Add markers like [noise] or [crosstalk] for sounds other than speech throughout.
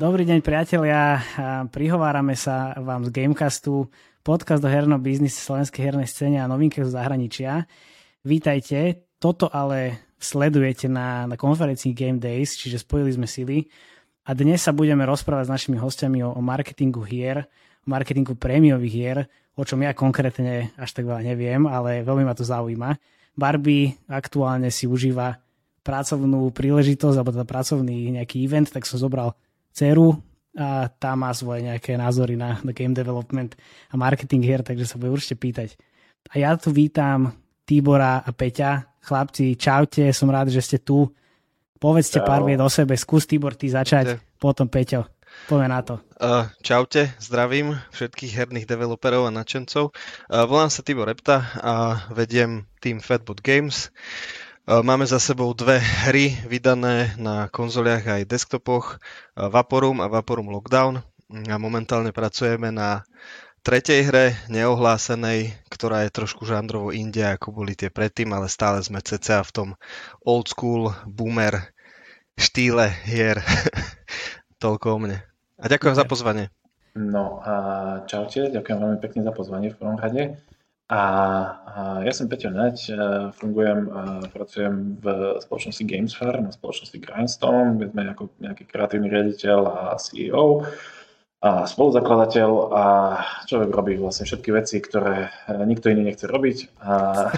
Dobrý deň priatelia, prihovárame sa vám z Gamecastu, podcast o hernom biznise slovenskej hernej scéne a novinke z zahraničia. Vítajte, toto ale sledujete na, na konferencii Game Days, čiže spojili sme sily. A dnes sa budeme rozprávať s našimi hostiami o, o marketingu hier, o marketingu prémiových hier, o čom ja konkrétne až tak veľa neviem, ale veľmi ma to zaujíma. Barbie aktuálne si užíva pracovnú príležitosť, alebo teda pracovný nejaký event, tak som zobral dceru a tá má svoje nejaké názory na, na game development a marketing hier, takže sa bude určite pýtať. A ja tu vítam Tibora a Peťa. Chlapci, čaute, som rád, že ste tu. Povedzte Čau. pár vied o sebe. Skús Tibor ty začať, Čaute. potom Peťo. Poďme na to. Čaute, zdravím všetkých herných developerov a nadšencov. Volám sa Tibor Repta a vediem tým Fatbot Games. Máme za sebou dve hry vydané na konzoliach aj desktopoch, Vaporum a Vaporum Lockdown. A momentálne pracujeme na tretej hre, neohlásenej, ktorá je trošku žánrovo inde, ako boli tie predtým, ale stále sme cca v tom old school boomer štýle hier. [laughs] Toľko o mne. A ďakujem za pozvanie. No a čaute, ďakujem veľmi pekne za pozvanie v prvom rade. A, a ja som Peťo Nať, fungujem a pracujem v spoločnosti Gamesfar na spoločnosti Grindstone, my sme ako nejaký kreatívny riaditeľ a CEO a spoluzakladateľ a človek robí vlastne všetky veci, ktoré nikto iný nechce robiť. A...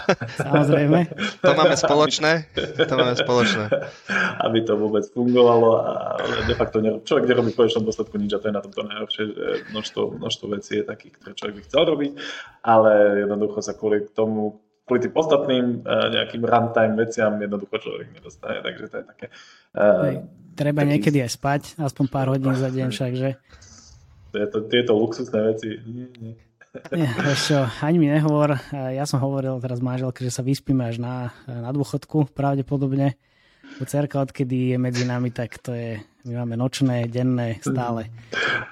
[laughs] Samozrejme. to máme spoločné. To máme spoločné. [laughs] Aby to vôbec fungovalo a de facto človek nerobí v konečnom dôsledku nič a to je na tomto najhoršie, že množstvo, množstvo vecí je takých, ktoré človek by chcel robiť, ale jednoducho sa kvôli tomu kvôli tým ostatným nejakým runtime veciam jednoducho človek nedostane, takže to je také... Uh, Treba taký... niekedy aj spať, aspoň pár hodín za deň však, že? Tieto, tieto luxusné veci. Nie, nie. Čo, ani mi nehovor. Ja som hovoril teraz manželke, že sa vyspíme až na, na dôchodku pravdepodobne. Bo cerka, odkedy je medzi nami, tak to je, my máme nočné, denné, stále.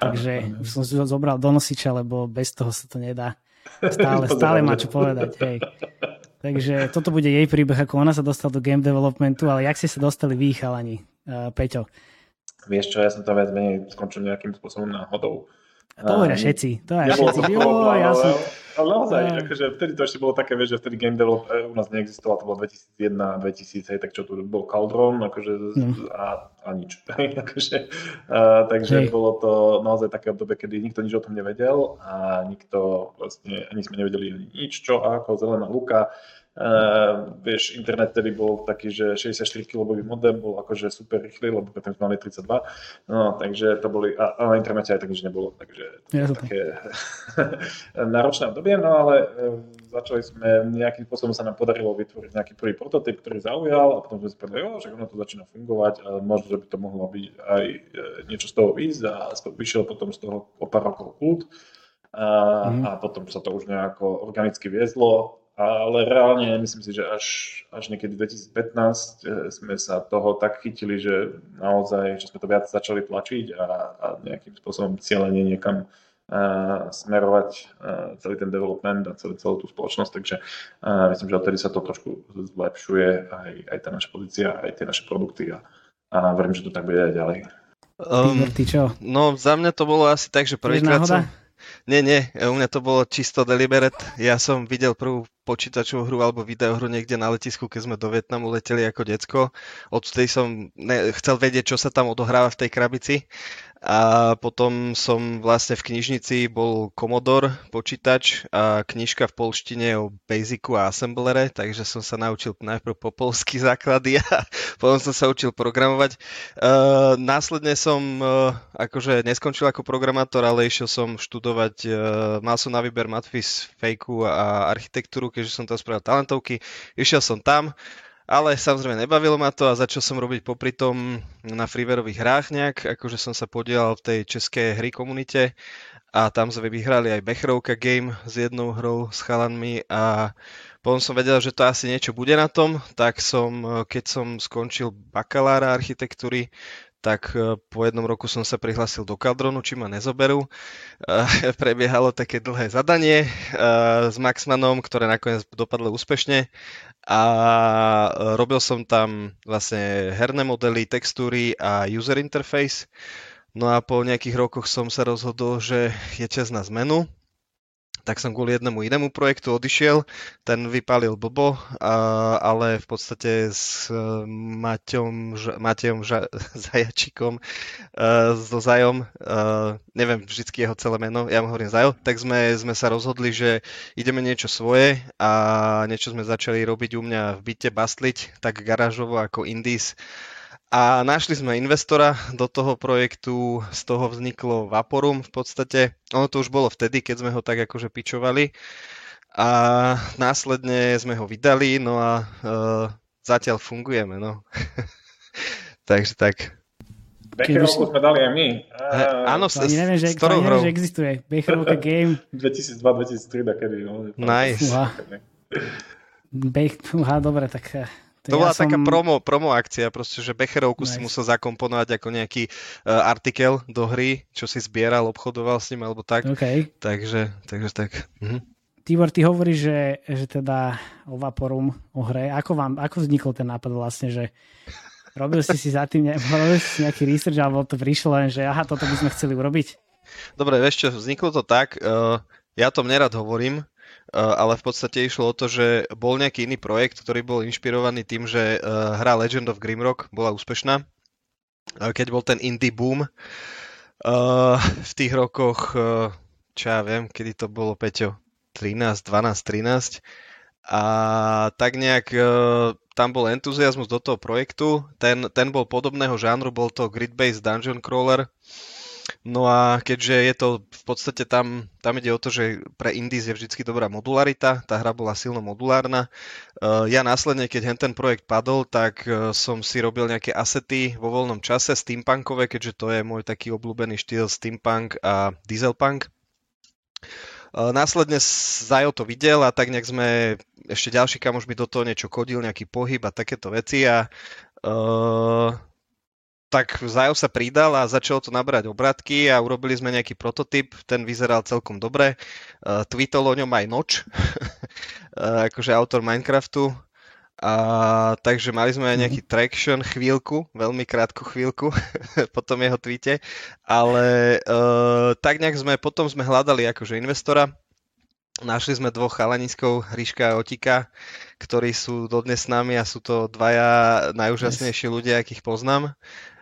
Takže som si zobral do nosiča, lebo bez toho sa to nedá. Stále, [laughs] stále má čo povedať. Hej. Takže toto bude jej príbeh, ako ona sa dostala do game developmentu, ale jak ste sa dostali vy, chalani, uh, Peťo? Vieš čo, ja som to viac menej skončil nejakým spôsobom náhodou. To hovoria všetci. To ja všetci. Jo, ja som... Ale naozaj, uh, akože vtedy to ešte bolo také, vieš, že vtedy Game Develop eh, u nás neexistoval, to bolo 2001, 2000, hej, tak čo tu bol Cauldron, akože mm. a, a nič. [laughs] akože, uh, takže hej. bolo to naozaj také obdobie, kedy nikto nič o tom nevedel a nikto vlastne, ani sme nevedeli nič, čo ako zelená luka Uh, vieš, internet tedy bol taký, že 64 kB modem bol akože super rýchly, lebo potom sme mali 32. No, takže to boli, a, a na internete aj tak nič nebolo, takže to ja také [laughs] náročné obdobie, no ale uh, začali sme, nejakým spôsobom sa nám podarilo vytvoriť nejaký prvý prototyp, ktorý zaujal a potom sme si povedali, že ono to začína fungovať a možno, že by to mohlo byť aj uh, niečo z toho ísť a vyšiel potom z toho o pár rokov kult. A, mm. a potom sa to už nejako organicky viezlo ale reálne myslím si, že až, až niekedy 2015 eh, sme sa toho tak chytili, že naozaj, že sme to viac začali tlačiť a, a nejakým spôsobom cieľenie niekam uh, smerovať uh, celý ten development a celý, celú tú spoločnosť, takže uh, myslím, že odtedy sa to trošku zlepšuje aj, aj tá naša pozícia, aj tie naše produkty a, a verím, že to tak bude aj ďalej. Um, ty čo? No za mňa to bolo asi tak, že prvýkrát som... Nie, nie, u mňa to bolo čisto deliberate. Ja som videl prvú počítačovú hru alebo videohru niekde na letisku, keď sme do Vietnamu leteli ako decko. Odtedy som ne, chcel vedieť, čo sa tam odohráva v tej krabici a potom som vlastne v knižnici bol Commodore počítač a knižka v polštine o Basicu a Assemblere, takže som sa naučil najprv po polsky [laughs] základy a potom som sa učil programovať. Uh, následne som uh, akože neskončil ako programátor, ale išiel som študovať, uh, mal som na výber matfis, fejku a architektúru, keďže som tam spravil talentovky. Išiel som tam, ale samozrejme nebavilo ma to a začal som robiť popri tom na freewareových hrách nejak, akože som sa podielal v tej českej hry komunite a tam sme vyhrali aj Bechrovka game s jednou hrou s chalanmi a potom som vedel, že to asi niečo bude na tom, tak som, keď som skončil bakalára architektúry, tak e, po jednom roku som sa prihlásil do Caldronu, či ma nezoberú. [laughs] Prebiehalo také dlhé zadanie s Maxmanom, ktoré nakoniec dopadlo úspešne a robil som tam vlastne herné modely, textúry a user interface. No a po nejakých rokoch som sa rozhodol, že je čas na zmenu tak som kvôli jednému inému projektu odišiel, ten vypálil blbo, ale v podstate s e, Maťom, Matejom [laughs] Zajačikom, e, so Zajom, e, neviem vždycky jeho celé meno, ja mu hovorím Zajo, tak sme, sme sa rozhodli, že ideme niečo svoje a niečo sme začali robiť u mňa v byte, bastliť, tak garážovo ako Indies a našli sme investora do toho projektu, z toho vzniklo Vaporum v podstate. Ono to už bolo vtedy, keď sme ho tak akože pičovali. A následne sme ho vydali, no a uh, zatiaľ fungujeme, no. [laughs] Takže tak. Becherovku sme dali aj my. A... áno, s, neviem, že, s ktorou hrou? že existuje. Becherovka Game. [laughs] 2002-2003, takedy. No. Nice. Uha. Bech, uha, dobre, tak eh, to, ja bola som... taká promo, promo akcia, proste, že Becherovku nice. si musel zakomponovať ako nejaký uh, artikel do hry, čo si zbieral, obchodoval s ním alebo tak. Okay. Takže, takže tak. Mhm. Tibor, ty hovoríš, že, že teda o Vaporum, o hre. Ako, vám, ako vznikol ten nápad vlastne, že robil si si za tým ne, [laughs] robil si nejaký research, alebo to prišlo len, že aha, toto by sme chceli urobiť? Dobre, vieš čo, vzniklo to tak, uh, ja tom nerad hovorím, ale v podstate išlo o to, že bol nejaký iný projekt, ktorý bol inšpirovaný tým, že eh, hra Legend of Grimrock bola úspešná, eh, keď bol ten indie boom v tých rokoch, čo ja viem, kedy to bolo, Peťo, 13, 12, 13 a tak nejak tam bol entuziasmus do toho projektu, ten, ten bol podobného žánru, bol to grid-based dungeon crawler, No a keďže je to v podstate tam, tam ide o to, že pre Indies je vždy dobrá modularita, tá hra bola silno modulárna. Uh, ja následne, keď ten projekt padol, tak uh, som si robil nejaké asety vo voľnom čase, steampunkové, keďže to je môj taký obľúbený štýl steampunk a dieselpunk. Uh, následne Zajo to videl a tak nejak sme, ešte ďalší kamoš mi do toho niečo kodil, nejaký pohyb a takéto veci a uh, tak Zajo sa pridal a začalo to nabrať obratky a urobili sme nejaký prototyp, ten vyzeral celkom dobre. Uh, tweetol o ňom aj Noč, uh, [laughs] akože autor Minecraftu. A, takže mali sme aj nejaký mhm. traction chvíľku, veľmi krátku chvíľku [laughs] po tom jeho tweete, ale uh, tak nejak sme, potom sme hľadali akože investora, Našli sme dvoch chalaniskov, Ríška a Otika, ktorí sú dodnes s nami a sú to dvaja najúžasnejší ľudia, akých poznám.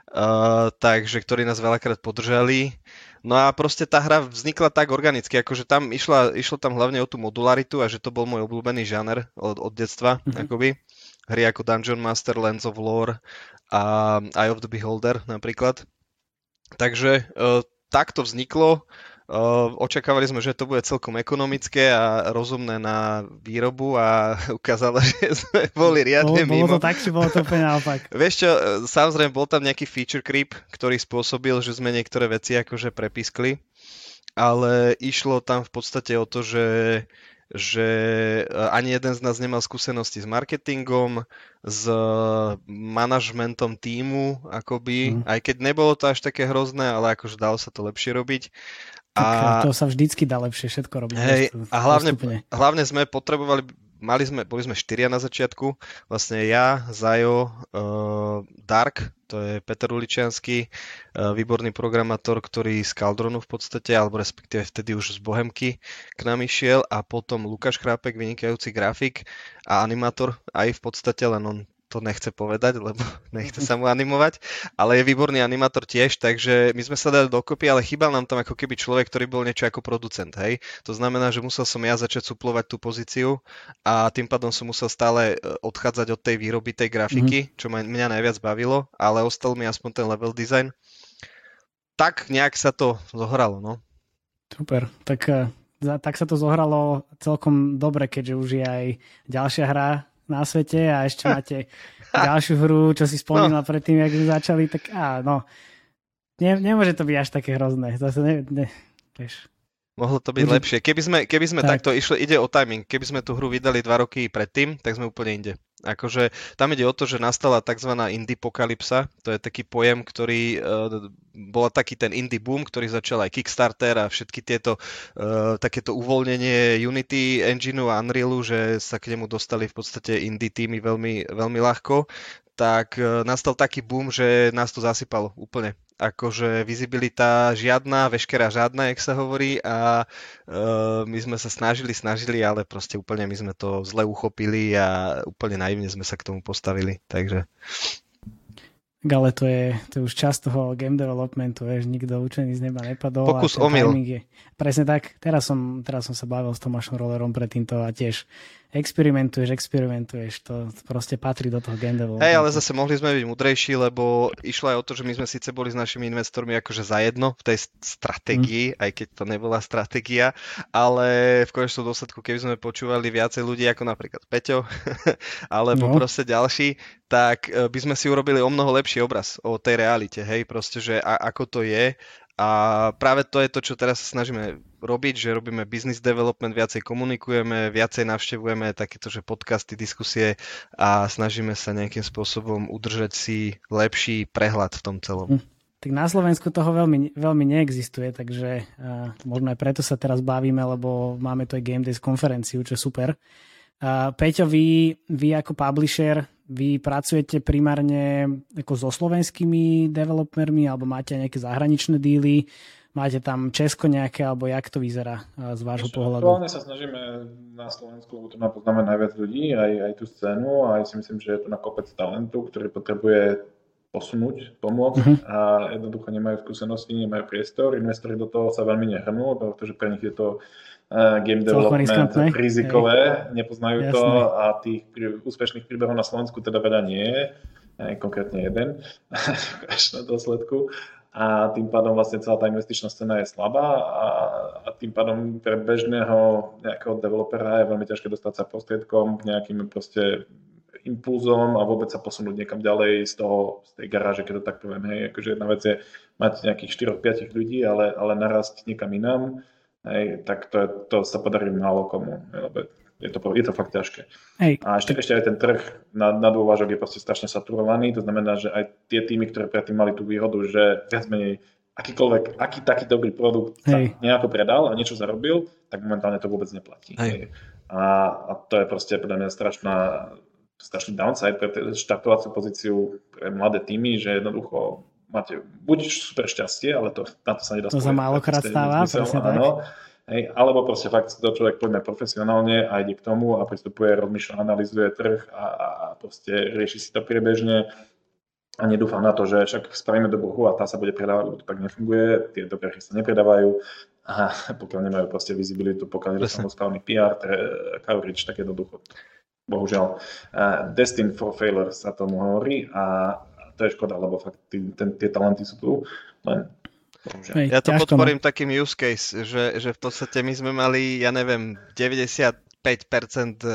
Uh, takže ktorí nás veľakrát podržali. No a proste tá hra vznikla tak organicky, akože tam išla, išlo tam hlavne o tú modularitu a že to bol môj obľúbený žáner od, od detstva, mm-hmm. akoby. Hry ako Dungeon Master, Lands of Lore a Eye of the Beholder napríklad. Takže uh, tak to vzniklo. Očakávali sme, že to bude celkom ekonomické a rozumné na výrobu a [laughs] ukázalo, že sme boli riadne bolo, mimo. Bolo to tak, či bolo to úplne naopak? [laughs] Vieš čo, samozrejme bol tam nejaký feature creep, ktorý spôsobil, že sme niektoré veci akože prepiskli, ale išlo tam v podstate o to, že že ani jeden z nás nemal skúsenosti s marketingom, s manažmentom týmu, akoby, mm. aj keď nebolo to až také hrozné, ale akože dalo sa to lepšie robiť. A, to sa vždycky dá lepšie všetko robiť. Hej, a hlavne, hlavne sme potrebovali, mali sme, boli sme štyria na začiatku, vlastne ja, Zajo, uh, Dark, to je Peter Uličiansky, uh, výborný programátor, ktorý z Caldronu v podstate, alebo respektíve vtedy už z Bohemky k nám išiel a potom Lukáš Chrápek, vynikajúci grafik a animátor, aj v podstate len on to nechce povedať, lebo [laughs] nechce sa mu animovať, ale je výborný animátor tiež, takže my sme sa dali dokopy, ale chýbal nám tam ako keby človek, ktorý bol niečo ako producent, hej. To znamená, že musel som ja začať suplovať tú pozíciu a tým pádom som musel stále e, odchádzať od tej výroby tej grafiky, mm-hmm. čo ma, mňa najviac bavilo, ale ostal mi aspoň ten level design. Tak nejak sa to zohralo, no. Super, tak e, tak sa to zohralo celkom dobre, keďže už je aj ďalšia hra na svete a ešte máte ďalšiu hru, čo si spomínal no. predtým, jak začali, tak á, no. Ne, nemôže to byť až také hrozné. Zase ne, ne, vieš. Mohlo to byť Môže... lepšie. Keby sme, keby sme tak. takto išli, ide o timing. Keby sme tú hru vydali dva roky predtým, tak sme úplne inde. Akože tam ide o to, že nastala tzv. indie pokalypsa, to je taký pojem, ktorý uh, bola taký ten indie boom, ktorý začal aj Kickstarter a všetky tieto uh, takéto uvoľnenie Unity engineu a Unrealu, že sa k nemu dostali v podstate indie týmy veľmi, veľmi ľahko, tak uh, nastal taký boom, že nás to zasypalo úplne akože vizibilita žiadna, veškerá žiadna, jak sa hovorí a uh, my sme sa snažili, snažili, ale proste úplne my sme to zle uchopili a úplne naivne sme sa k tomu postavili, takže... Ale to je, to je už čas toho game developmentu, vieš, nikto učený z neba nepadol. Pokus omyl. Je, presne tak, teraz som, teraz som sa bavil s Tomášom Rollerom pred týmto a tiež experimentuješ, experimentuješ, to proste patrí do toho game developmentu. Hej, ale zase mohli sme byť mudrejší, lebo išlo aj o to, že my sme síce boli s našimi investormi akože zajedno v tej stratégii, mm. aj keď to nebola stratégia, ale v konečnom dôsledku, keby sme počúvali viacej ľudí ako napríklad Peťo, [laughs] alebo no. proste ďalší, tak e, by sme si urobili o mnoho lepší obraz o tej realite, hej, proste, že a, ako to je a práve to je to, čo teraz sa snažíme robiť, že robíme business development, viacej komunikujeme, viacej navštevujeme takéto, že podcasty, diskusie a snažíme sa nejakým spôsobom udržať si lepší prehľad v tom celom. Hm. Tak na Slovensku toho veľmi, veľmi neexistuje, takže uh, možno aj preto sa teraz bavíme, lebo máme tu aj Game Days konferenciu, čo je super. Uh, Peťo, vy, vy ako publisher vy pracujete primárne ako so slovenskými developermi alebo máte nejaké zahraničné díly? Máte tam Česko nejaké, alebo jak to vyzerá z vášho Ešte, pohľadu? Aktuálne sa snažíme na Slovensku, lebo tu poznáme najviac ľudí, aj, aj tú scénu a aj si myslím, že je tu na kopec talentu, ktorý potrebuje posunúť, pomôcť uh-huh. a jednoducho nemajú skúsenosti, nemajú priestor. Investori do toho sa veľmi nehrnú, pretože pre nich je to uh, game development rizikové, Hej. nepoznajú Jasne. to a tých prí, úspešných príbehov na Slovensku teda veľa nie je, aj konkrétne jeden [laughs] v dôsledku a tým pádom vlastne celá tá investičná scéna je slabá a, a tým pádom pre bežného nejakého developera je veľmi ťažké dostať sa prostriedkom k nejakým proste impulzom a vôbec sa posunúť niekam ďalej z toho, z tej garáže, keď to tak poviem. Hej, akože jedna vec je mať nejakých 4-5 ľudí, ale, ale narast niekam inám hej, tak to, je, to sa podarí málo komu, lebo je to, je to fakt ťažké. Hej. A ešte, ešte aj ten trh na, na dôvážok je proste strašne saturovaný, to znamená, že aj tie týmy, ktoré predtým mali tú výhodu, že viac menej akýkoľvek, aký taký dobrý produkt Hej. sa nejako predal a niečo zarobil, tak momentálne to vôbec neplatí. Hej. A, a to je proste podľa mňa strašná, strašný downside pre štartovaciu pozíciu pre mladé týmy, že jednoducho máte buď super šťastie, ale to, na to sa nedá To sa málokrát stáva, presne tak. Hej, alebo proste fakt to človek pojme profesionálne a ide k tomu a pristupuje, rozmýšľa, analizuje trh a, a proste rieši si to priebežne. A nedúfam na to, že však spravíme dobrú hru a tá sa bude predávať, lebo to tak nefunguje, tie dobré hry sa nepredávajú. A pokiaľ nemajú proste vizibilitu, pokiaľ nedostanú správny PR, coverage, tak jednoducho bohužiaľ. Uh, Destined for failure sa tomu hovorí a to je škoda, lebo fakt tí, ten, tie talenty sú tu, len Hej, ja to podporím no. takým use case, že, že v podstate my sme mali, ja neviem, 95%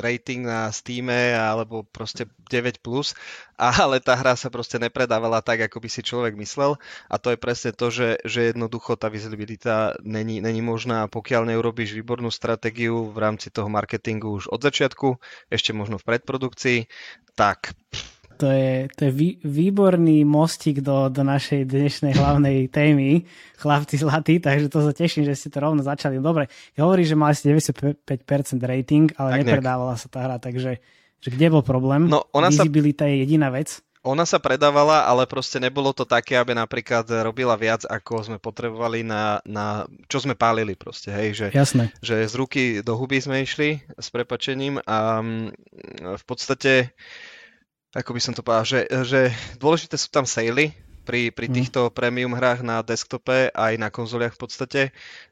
rating na Steam alebo proste 9+, plus, ale tá hra sa proste nepredávala tak, ako by si človek myslel. A to je presne to, že, že jednoducho tá visibilita není, není možná. Pokiaľ neurobiš výbornú stratégiu v rámci toho marketingu už od začiatku, ešte možno v predprodukcii, tak to je, to je vý, výborný mostík do, do našej dnešnej hlavnej témy, chlapci zlatí, takže to sa teším, že ste to rovno začali. Dobre, hovorí, že mali ste 95% rating, ale tak nepredávala nejak. sa tá hra, takže že kde bol problém? No, ona Visibilita sa... je jediná vec. Ona sa predávala, ale proste nebolo to také, aby napríklad robila viac, ako sme potrebovali na, na čo sme pálili proste, hej, že, Jasné. že z ruky do huby sme išli s prepačením a mm, v podstate ako by som to povedal, že, že dôležité sú tam sejly pri, pri mhm. týchto premium hrách na desktope aj na konzoliach v podstate.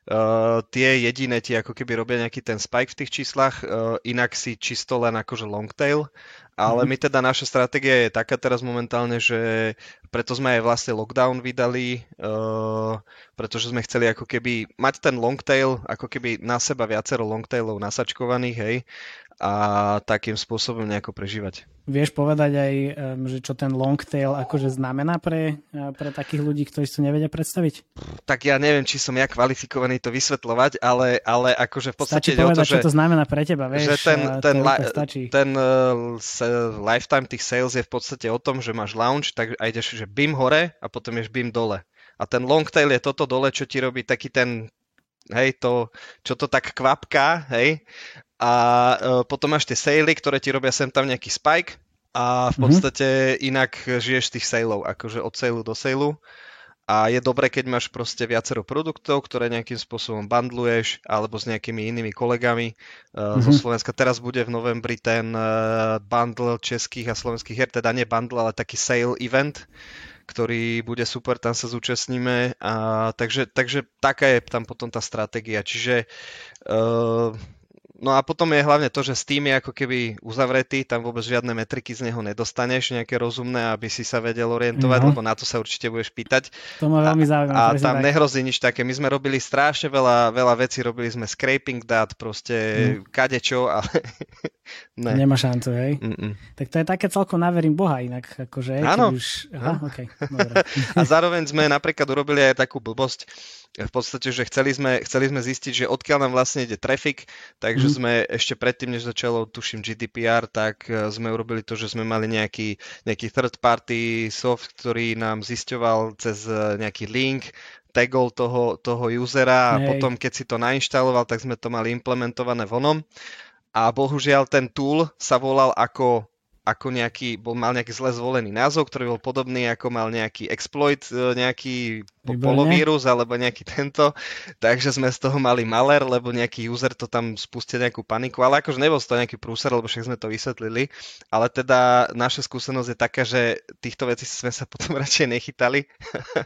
Uh, tie jediné ti ako keby robia nejaký ten spike v tých číslach, uh, inak si čisto len akože long tail. Ale mm. my teda naša stratégia je taká teraz momentálne, že preto sme aj vlastne lockdown vydali, uh, pretože sme chceli ako keby mať ten long tail, ako keby na seba viacero long tailov nasačkovaných, hej, a takým spôsobom nejako prežívať. Vieš povedať aj, že čo ten long tail akože znamená pre, pre takých ľudí, ktorí si to nevedia predstaviť? Tak ja neviem, či som ja kvalifikovaný to vysvetľovať, ale, ale akože v podstate... Stačí povedať, to, že, čo to znamená pre teba, vieš? Že ten, ten, li, ten uh, lifetime tých sales je v podstate o tom, že máš launch, tak a ideš, že BIM hore a potom ješ BIM dole. A ten long tail je toto dole, čo ti robí taký ten hej, to, čo to tak kvapká, hej, a uh, potom máš tie sally, ktoré ti robia sem tam nejaký spike a v mhm. podstate mm-hmm. inak žiješ z tých saleov, akože od sailu do sailu. A je dobré, keď máš proste viacero produktov, ktoré nejakým spôsobom bandluješ, alebo s nejakými inými kolegami uh, mm-hmm. zo mhm. Slovenska. Teraz bude v novembri ten uh, bundle českých a slovenských her, teda nie bundle, ale taký sale event, ktorý bude super, tam sa zúčastníme. A, takže, takže taká je tam potom tá stratégia. Čiže uh, No a potom je hlavne to, že Steam je ako keby uzavretý, tam vôbec žiadne metriky z neho nedostaneš, nejaké rozumné, aby si sa vedel orientovať, no. lebo na to sa určite budeš pýtať. To ma veľmi zaujíma. A, a tam tak. nehrozí nič také. My sme robili strašne veľa, veľa vecí, robili sme scraping dát, proste mm. kadečo, ale [laughs] ne. Nemá šancu, hej? Mm-mm. Tak to je také celkom naverím Boha inak, akože. Áno. Už... Aha, no. okay. [laughs] a zároveň sme napríklad urobili aj takú blbosť, v podstate, že chceli sme, chceli sme zistiť, že odkiaľ nám vlastne ide trafik, takže mm. sme ešte predtým, než začalo, tuším, GDPR, tak e, sme urobili to, že sme mali nejaký, nejaký third party soft, ktorý nám zisťoval cez e, nejaký link, tagol toho, toho usera a Hej. potom, keď si to nainštaloval, tak sme to mali implementované vonom. A bohužiaľ ten tool sa volal ako ako nejaký, bol, mal nejaký zle zvolený názov, ktorý bol podobný ako mal nejaký exploit, e, nejaký Výborné. polovírus alebo nejaký tento, takže sme z toho mali maler, lebo nejaký user to tam spustil nejakú paniku, ale akože nebol to nejaký prúser, lebo však sme to vysvetlili, ale teda naša skúsenosť je taká, že týchto vecí sme sa potom [laughs] radšej nechytali,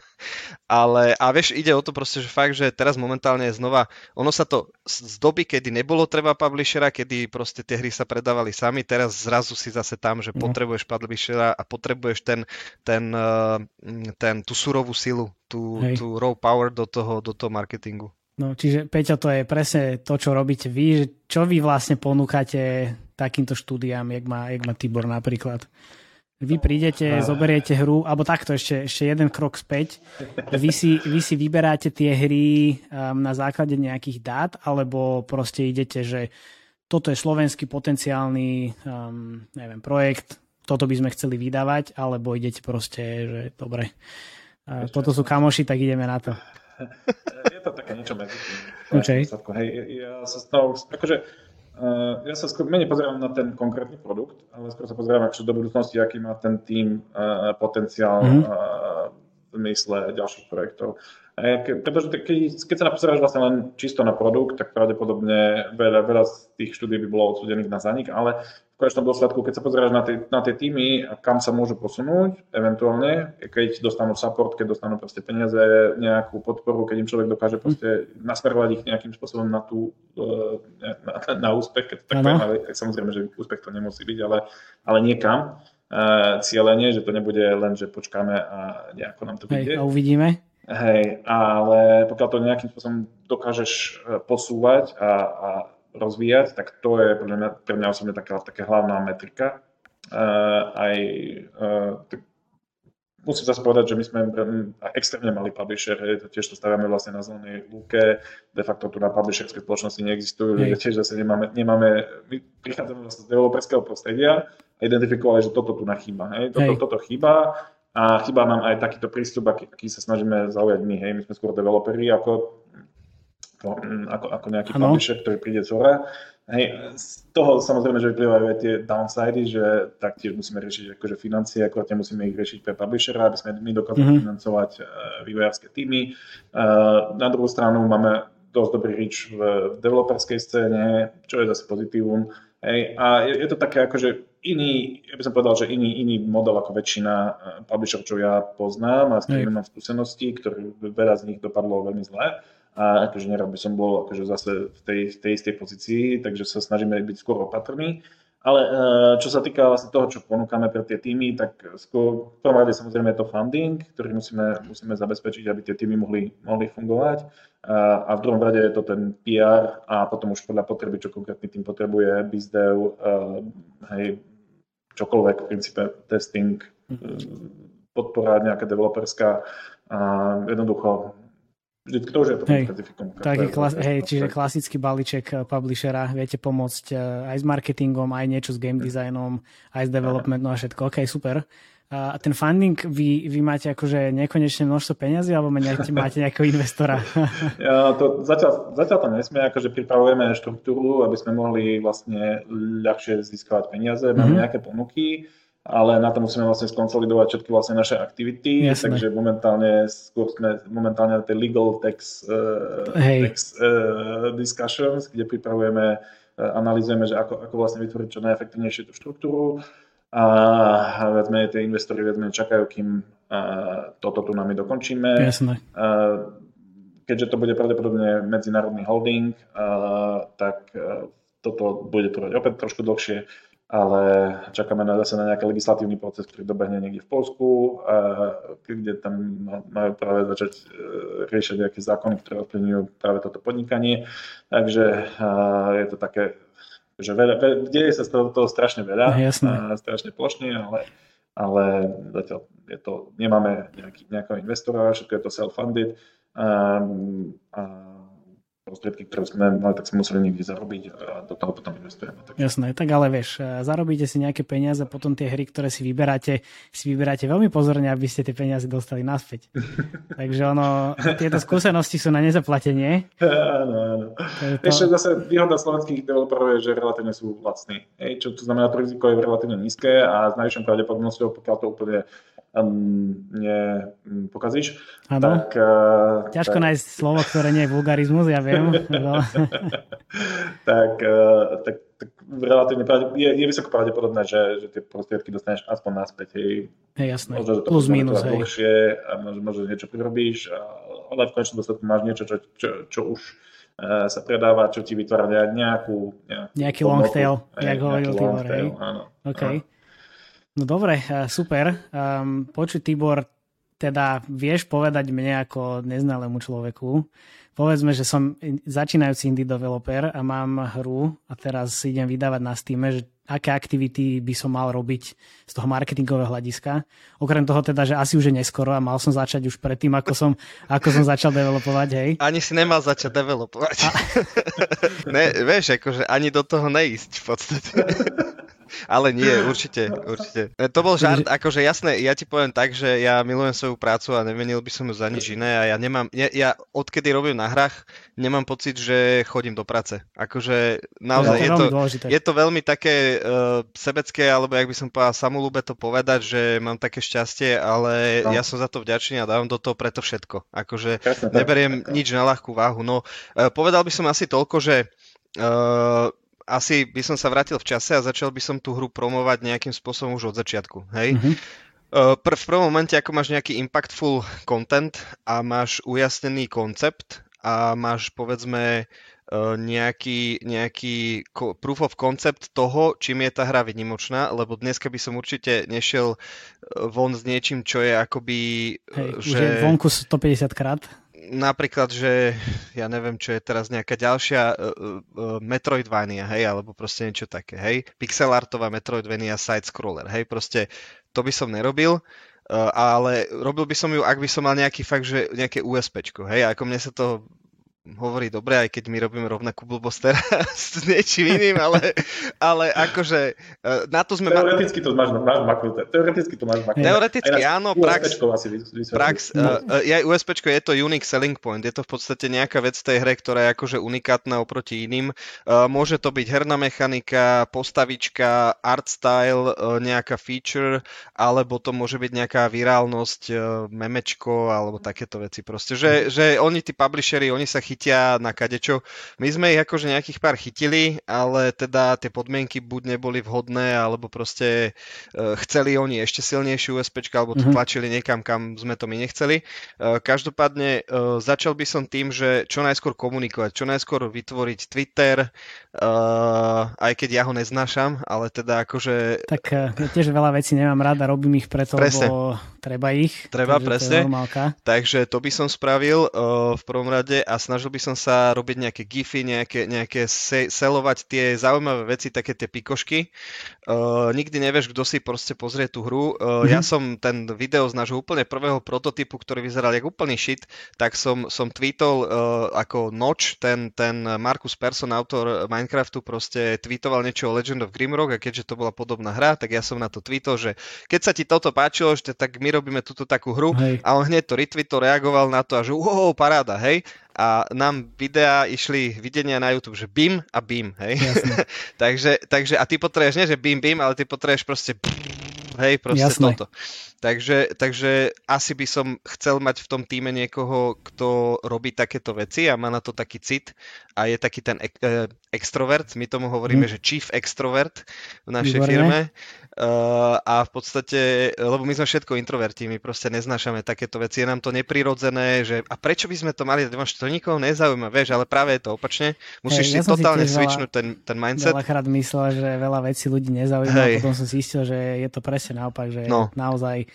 [laughs] ale a vieš, ide o to proste, že fakt, že teraz momentálne je znova, ono sa to z doby, kedy nebolo treba publishera, kedy proste tie hry sa predávali sami, teraz zrazu si zase tam, že no. potrebuješ publishera a potrebuješ ten, ten, eh, ten, tú surovú silu, tú, tú raw power do toho, do toho marketingu. No, čiže Peťo, to je presne to, čo robíte vy. Čo vy vlastne ponúkate takýmto štúdiám, jak má, jak má Tibor napríklad? Vy prídete, zoberiete hru, alebo takto ešte, ešte jeden krok späť. Vy si, vy si vyberáte tie hry um, na základe nejakých dát, alebo proste idete, že toto je slovenský potenciálny um, neviem, projekt, toto by sme chceli vydávať, alebo idete proste, že dobre, toto sú kamoši, tak ideme na to. [laughs] Je to také niečo medzi tým. Okay. Hej, ja sa stalo, akože, uh, ja sa skôr menej pozerám na ten konkrétny produkt, ale skôr sa pozerám akože do budúcnosti, aký má ten tým uh, potenciál mm-hmm. v mysle ďalších projektov. Pretože keď, sa napozeráš vlastne len čisto na produkt, tak pravdepodobne veľa, veľa z tých štúdí by bolo odsudených na zanik, ale v konečnom dôsledku, keď sa pozeráš na tie, na tie týmy, kam sa môžu posunúť, eventuálne, keď dostanú support, keď dostanú proste peniaze, nejakú podporu, keď im človek dokáže proste nasmerovať ich nejakým spôsobom na, tú, e, na, na úspech, keď to tak poviem, ale samozrejme, že úspech to nemusí byť, ale, ale niekam uh, cieľenie, že to nebude len, že počkáme a nejako nám to vyjde. A uvidíme. Hej, ale pokiaľ to nejakým spôsobom dokážeš e, posúvať a, a rozvíjať, tak to je pre mňa, pre mňa osobne taká, taká hlavná metrika. Uh, aj, uh, tak musím zase povedať, že my sme extrémne mali publisher, hej, to tiež to stavíme vlastne na zelenej lúke, de facto tu na publisherské spoločnosti neexistujú, hej. tiež zase nemáme, nemáme, my prichádzame vlastne z developerského prostredia a identifikovali, že toto tu nachýba, hej, toto, hej. toto chýba, a chýba nám aj takýto prístup, aký, aký sa snažíme zaujať my. Hej. My sme skôr developeri ako, ako, ako nejaký ano. publisher, ktorý príde z hora. Hej, z toho samozrejme, že vyplývajú aj tie downsidy, že taktiež musíme riešiť akože financie, ako musíme ich riešiť pre publishera, aby sme my dokázali mm-hmm. financovať uh, vývojárske týmy. Uh, na druhú stranu máme dosť dobrý reach v developerskej scéne, čo je zase pozitívum. Hej, a je, je to také akože iný, ja by som povedal, že iný, iný model ako väčšina eh, publisherov, čo ja poznám a s ktorými mám skúsenosti, ktorý veľa z nich dopadlo veľmi zle. A akože nerad by som bol akože zase v tej, v tej istej pozícii, takže sa snažíme byť skôr opatrní. Ale čo sa týka vlastne toho, čo ponúkame pre tie týmy, tak skôr v prvom rade samozrejme je to funding, ktorý musíme, musíme zabezpečiť, aby tie týmy mohli, mohli fungovať. A v druhom rade je to ten PR a potom už podľa potreby, čo konkrétny tým potrebuje, bizdev, hej, čokoľvek, v princípe testing, podpora nejaká developerská a jednoducho Vždycky to už je hej, taký klas- hej, čiže klasický balíček eh, publishera, viete pomôcť eh, aj s marketingom, aj niečo s game designom, aj s developmentom a všetko. OK, super. A ten funding, vy, vy máte akože nekonečné množstvo peniazy, alebo máte, máte nejakého investora? [laughs] ja, to zatiaľ, zatiaľ to nesme, akože pripravujeme štruktúru, aby sme mohli vlastne ľahšie získavať peniaze. Máme mm-hmm. nejaké ponuky, ale na to musíme vlastne skonsolidovať všetky vlastne naše aktivity, Jasne. takže momentálne skôr sme momentálne na tej legal tax, uh, tax uh, discussions, kde pripravujeme, uh, analýzujeme, že ako, ako vlastne vytvoriť čo najefektívnejšie tú štruktúru a viac menej tie investori viac menej čakajú, kým toto tu nami dokončíme. Jasne. Uh, keďže to bude pravdepodobne medzinárodný holding, tak toto bude trvať opäť trošku dlhšie ale čakáme na, zase na nejaký legislatívny proces, ktorý dobehne niekde v Polsku, kde tam majú práve začať e, riešiť nejaké zákony, ktoré ovplyvňujú práve toto podnikanie. Takže je to také, že veľa, veľa, deje sa z toho, toho strašne veľa, no, a, strašne plošne, ale, ale zatiaľ je to, nemáme nejaký, nejakého investora, všetko je to self-funded. A, a prostriedky, ktoré sme mali, tak sme museli niekde zarobiť a do toho potom investujeme. Takže... Jasné, tak ale vieš, e, zarobíte si nejaké peniaze, potom tie hry, ktoré si vyberáte, si vyberáte veľmi pozorne, aby ste tie peniaze dostali naspäť. [laughs] Takže ono, tieto skúsenosti sú na nezaplatenie. Áno, áno. To... Ešte zase výhoda slovenských developerov je, že relatívne sú. Hej, čo to znamená, to riziko je relatívne nízke a s najvyššou pravdepodobnosťou, pokiaľ to úplne um, nepokazíš. Ano. Tak, uh, Ťažko tak... nájsť slovo, ktoré nie je vulgarizmus, ja viem. [laughs] tak, uh, tak, tak relatívne je, je vysoko pravdepodobné, že, že tie prostriedky dostaneš aspoň naspäť. Hej, hej jasné. Možno, že to Plus minus. Hej. Dlhšie a možno, možno niečo prirobíš, ale v konečnom dôsledku máš niečo, čo, čo, čo už uh, sa predáva, čo ti vytvára nejakú... nejakú Nejaký long tail, jak hovoril Tibor. Áno. Okay. Áno. No dobre, eh, super. Um, počuť, Tibor, teda vieš povedať mne ako neznalému človeku, povedzme, že som začínajúci indie developer a mám hru a teraz idem vydávať na Steam, že aké aktivity by som mal robiť z toho marketingového hľadiska. Okrem toho teda, že asi už je neskoro a mal som začať už predtým, ako som, ako som začal developovať, hej. Ani si nemal začať developovať. A... [laughs] ne, vieš, akože ani do toho neísť v podstate. [laughs] Ale nie, určite, určite. E, to bol žart, akože jasné, ja ti poviem tak, že ja milujem svoju prácu a nemenil by som ju za nič iné a ja nemám, ja, ja odkedy robím na hrách, nemám pocit, že chodím do práce. Akože naozaj je, to, je to veľmi také uh, sebecké, alebo jak by som povedal, samolúbe to povedať, že mám také šťastie, ale no. ja som za to vďačný a dávam do toho preto všetko. Akože neberiem nič na ľahkú váhu. No, uh, povedal by som asi toľko, že uh, asi by som sa vrátil v čase a začal by som tú hru promovať nejakým spôsobom už od začiatku. Hej? Mm-hmm. v prvom momente, ako máš nejaký impactful content a máš ujasnený koncept a máš povedzme nejaký, nejaký proof of concept toho, čím je tá hra vynimočná, lebo dneska by som určite nešiel von s niečím, čo je akoby... Hej, že... už je vonku 150 krát napríklad, že ja neviem, čo je teraz nejaká ďalšia uh, uh, Metroidvania, hej, alebo proste niečo také, hej. Pixelartová Metroidvania side-scroller, hej, proste to by som nerobil, uh, ale robil by som ju, ak by som mal nejaký fakt, že nejaké USPčko, hej, ako mne sa to hovorí dobre, aj keď my robíme rovnakú blbosť teraz [laughs] s niečím iným, ale, ale akože e, na to sme... Teoreticky to máš, máš maknuté. Teoreticky to máš maknuté. Teoreticky áno, prax, asi prax uh, uh, USP je to unique selling point, je to v podstate nejaká vec tej hre, ktorá je akože unikátna oproti iným. Uh, môže to byť herná mechanika, postavička, art style, uh, nejaká feature, alebo to môže byť nejaká virálnosť, uh, memečko, alebo takéto veci. Proste, že, že oni, tí publishery, oni sa chytia chytia na kadečo. My sme ich akože nejakých pár chytili, ale teda tie podmienky buď neboli vhodné, alebo proste uh, chceli oni ešte silnejšiu USP, alebo to mm-hmm. tlačili niekam, kam sme to my nechceli. Uh, každopádne uh, začal by som tým, že čo najskôr komunikovať, čo najskôr vytvoriť Twitter, aj keď ja ho neznášam, ale teda akože... Tak ja tiež veľa vecí nemám rád a robím ich preto, Presne. lebo treba ich. Treba, presne. To Takže to by som spravil uh, v prvom rade a snažil by som sa robiť nejaké gify, nejaké, nejaké se- selovať tie zaujímavé veci, také tie pikošky. Uh, nikdy nevieš, kto si proste pozrie tú hru. Uh, mm-hmm. Ja som ten video z nášho úplne prvého prototypu, ktorý vyzeral jak úplný shit, tak som, som tweetol uh, ako noč, ten, ten Markus Persson, autor Minecraftu, proste tweetoval niečo o Legend of Grimrock a keďže to bola podobná hra, tak ja som na to tweetol, že keď sa ti toto páčilo, že tak my robíme túto takú hru hej. a on hneď to retweetol, reagoval na to a že wow, paráda, hej. A nám videá išli videnia na YouTube, že BIM a BIM, hej. [laughs] takže, takže, a ty potrebuješ, nie že BIM, BIM, ale ty potrebuješ proste hej, proste Jasné. toto. Takže, takže asi by som chcel mať v tom týme niekoho, kto robí takéto veci a má na to taký cit a je taký ten ek- e, extrovert, my tomu hovoríme, mm. že chief extrovert v našej Výborné. firme uh, a v podstate, lebo my sme všetko introverti, my proste neznášame takéto veci, je nám to neprirodzené, že a prečo by sme to mali, to nikoho nezaujíma, vieš, ale práve je to opačne, musíš hey, si ja totálne si switchnúť ten, ten mindset. Veľakrát myslel, že veľa vecí ľudí nezaujíma, hey. potom som si zistil, že je to presne naopak, že no. naozaj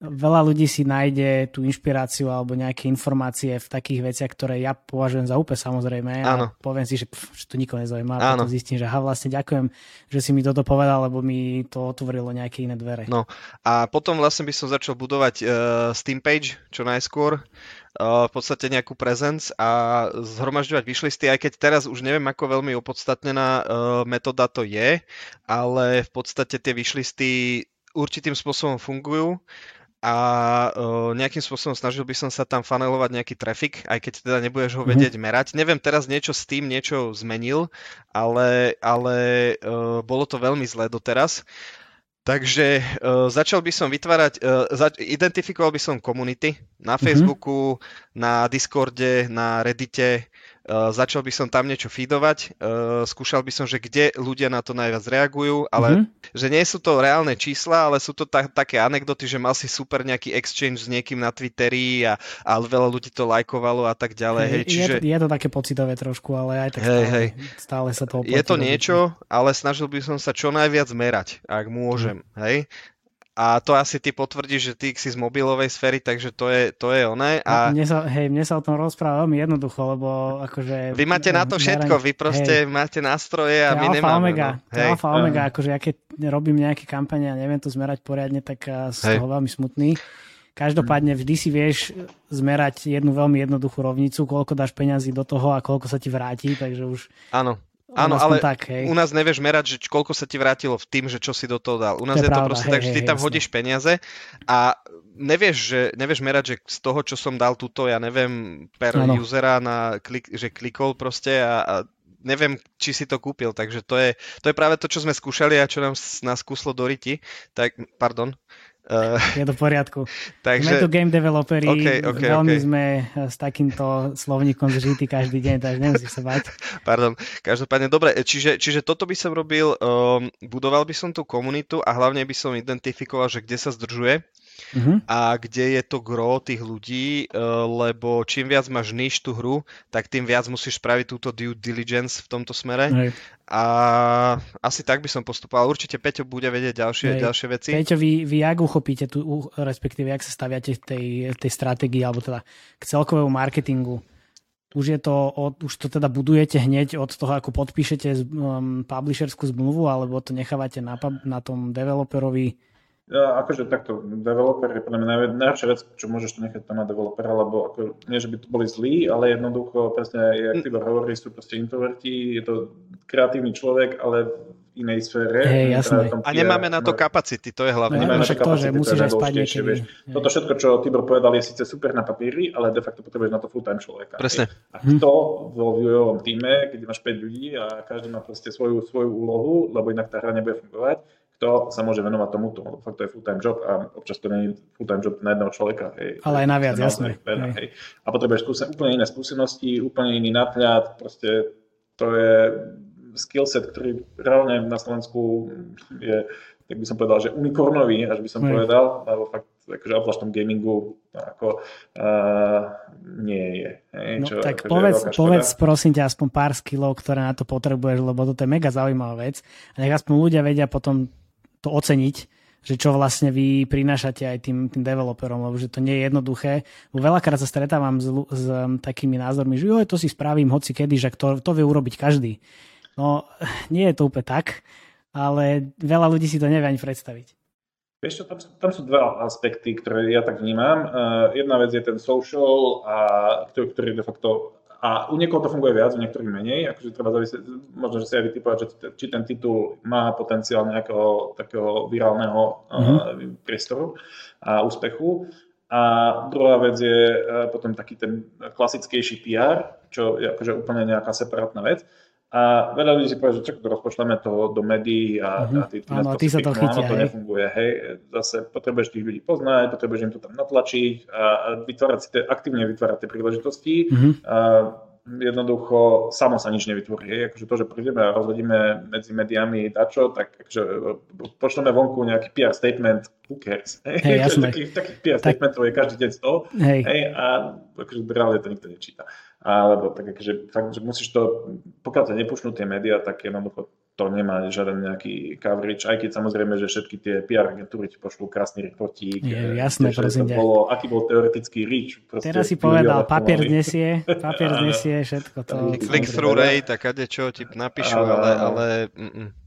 veľa ľudí si nájde tú inšpiráciu alebo nejaké informácie v takých veciach, ktoré ja považujem za úplne samozrejme. Áno. A poviem si, že, pff, že to nikoho nezaujíma. A potom zistím, že ha, vlastne ďakujem, že si mi toto povedal, lebo mi to otvorilo nejaké iné dvere. No a potom vlastne by som začal budovať uh, Steam page čo najskôr. Uh, v podstate nejakú presence a zhromažďovať vyšlisty, aj keď teraz už neviem, ako veľmi opodstatnená uh, metóda to je, ale v podstate tie vyšlisty určitým spôsobom fungujú a uh, nejakým spôsobom snažil by som sa tam fanelovať nejaký trafik, aj keď teda nebudeš ho mhm. vedieť merať. Neviem teraz niečo s tým, niečo zmenil, ale, ale uh, bolo to veľmi zlé doteraz. Takže uh, začal by som vytvárať, uh, za, identifikoval by som komunity na mhm. Facebooku, mm-hmm. na Discorde, na Reddite, Uh, začal by som tam niečo feedovať, uh, skúšal by som, že kde ľudia na to najviac reagujú, ale mm-hmm. že nie sú to reálne čísla, ale sú to ta- také anekdoty, že mal si super nejaký exchange s niekým na Twitteri a, a veľa ľudí to lajkovalo a tak ďalej. Hej, čiže... je, to, je to také pocitové trošku, ale aj tak hej, stále, hej. stále sa to oplatí. Je to niečo, ale snažil by som sa čo najviac merať, ak môžem. Mm. Hej? A to asi ty potvrdíš, že ty si z mobilovej sféry, takže to je, to je oné. A... Mne sa, hej, mne sa o tom rozpráva veľmi jednoducho, lebo akože... Vy máte na to všetko, vy proste hej, máte nástroje a my nemáme. Omega, no. hej. alfa omega, akože ja keď robím nejaké kampane a neviem to zmerať poriadne, tak z hej. toho veľmi smutný. Každopádne vždy si vieš zmerať jednu veľmi jednoduchú rovnicu, koľko dáš peňazí do toho a koľko sa ti vráti, takže už... Áno, Áno, ale tak, hej. u nás nevieš merať, že koľko sa ti vrátilo v tým, že čo si do toho dal. U nás to je, je pravda, to proste hej, tak, že ty tam jasne. hodíš peniaze a nevieš, že, nevieš merať, že z toho, čo som dal túto, ja neviem, per ano. usera, na klik, že klikol proste a, a neviem, či si to kúpil, takže to je, to je práve to, čo sme skúšali a čo nám nás kúslo do riti. Tak, pardon, Uh, je to v poriadku. Takže... Sme tu game developeri, okay, okay, veľmi okay. sme s takýmto slovníkom zžití každý deň, takže nemusíš sa bať. [laughs] Pardon, každopádne, dobre, čiže, čiže toto by som robil, um, budoval by som tú komunitu a hlavne by som identifikoval, že kde sa zdržuje uh-huh. a kde je to gro tých ľudí, uh, lebo čím viac máš niž tú hru, tak tým viac musíš spraviť túto due diligence v tomto smere. Hej. A asi tak by som postupoval. Určite Peťo bude vedieť ďalšie, Hej. ďalšie veci. Peťo, vy, vy jak uchopíte, tu, respektíve jak sa staviate tej, tej stratégii, alebo teda k celkovému marketingu? Už, je to, od, už to teda budujete hneď od toho, ako podpíšete um, publisherskú zmluvu, alebo to nechávate na, na tom developerovi ja, akože takto, developer je podľa mňa najlepšia vec, čo môžeš to nechať tam na developera, lebo ako, nie, že by to boli zlí, ale jednoducho, presne, jak Tibor hovorí, sú proste introverti, je to kreatívny človek, ale v inej sfére. Hey, jasné. A nemáme na to kapacity, to je hlavne. No, nemáme na to, kapacity, to, že musíš aj spať vieš. Toto všetko, čo Tibor povedal, je síce super na papíri, ale de facto potrebuješ na to full-time človeka. Presne. Hej. A kto vo vývojovom týme, keď máš 5 ľudí a každý má proste svoju, svoju úlohu, lebo inak tá hra nebude fungovať, kto sa môže venovať tomuto, lebo fakt to je full-time job a občas to nie je full-time job na jedného človeka. Hej. Ale aj na viac, jasné. Veľa, hej. A potrebuješ skúsen, úplne iné skúsenosti, úplne iný nadhľad, proste to je skillset, ktorý reálne na Slovensku je, tak by som povedal, že unikornový, až by som hej. povedal, lebo fakt akože obzvlášť v tom gamingu ako uh, nie je. Hej, no, čo, tak akože povedz, povedz prosím ťa aspoň pár skillov, ktoré na to potrebuješ, lebo toto je mega zaujímavá vec a nech aspoň ľudia vedia potom to oceniť, že čo vlastne vy prinášate aj tým, tým developerom, lebo že to nie je jednoduché. Veľakrát sa stretávam s, s um, takými názormi, že jo, to si spravím hoci kedy, že to, to vie urobiť každý. No, [laughs] nie je to úplne tak, ale veľa ľudí si to nevie ani predstaviť. Vieš čo, tam, tam sú dva aspekty, ktoré ja tak vnímam. Uh, jedna vec je ten social, a, ktorý, ktorý de facto a u niekoho to funguje viac, u niektorých menej, akože treba závisieť, možno, že si aj vytipovať, že či ten titul má potenciál nejakého takého virálneho mm-hmm. uh, priestoru a úspechu. A druhá vec je uh, potom taký ten klasickejší PR, čo je akože úplne nejaká separátna vec. A veľa ľudí si povie, že to rozpošleme to do médií a, uh-huh. a tí, Áno, tí sa to chytia, to nefunguje. Hej. Zase potrebuješ tých ľudí poznať, potrebuješ im to tam natlačiť a, a vytvárať si tie, aktívne vytvárať tie príležitosti. Uh-huh. A, jednoducho samo sa nič nevytvorí. Hej. Akože to, že prídeme a rozhodíme medzi médiami dačo, tak akože pošleme vonku nejaký PR statement, who cares? Hej, jasné. [laughs] takých, takých PR tak... statementov je každý deň 100 hej. Hej, a akože reálne to nikto nečíta alebo tak akože fakt, že musíš to, pokiaľ sa nepušnú tie médiá, tak jednoducho to nemá žiaden nejaký coverage, aj keď samozrejme, že všetky tie PR agentúry ti pošlú krásny reportík. Je, jasné, prosím to bolo, aký bol teoretický reach. Teraz si povedal, papier znesie, [laughs] papier znesie, všetko to. Click-through rate a kade čo ti napíšu, ale, ale mm.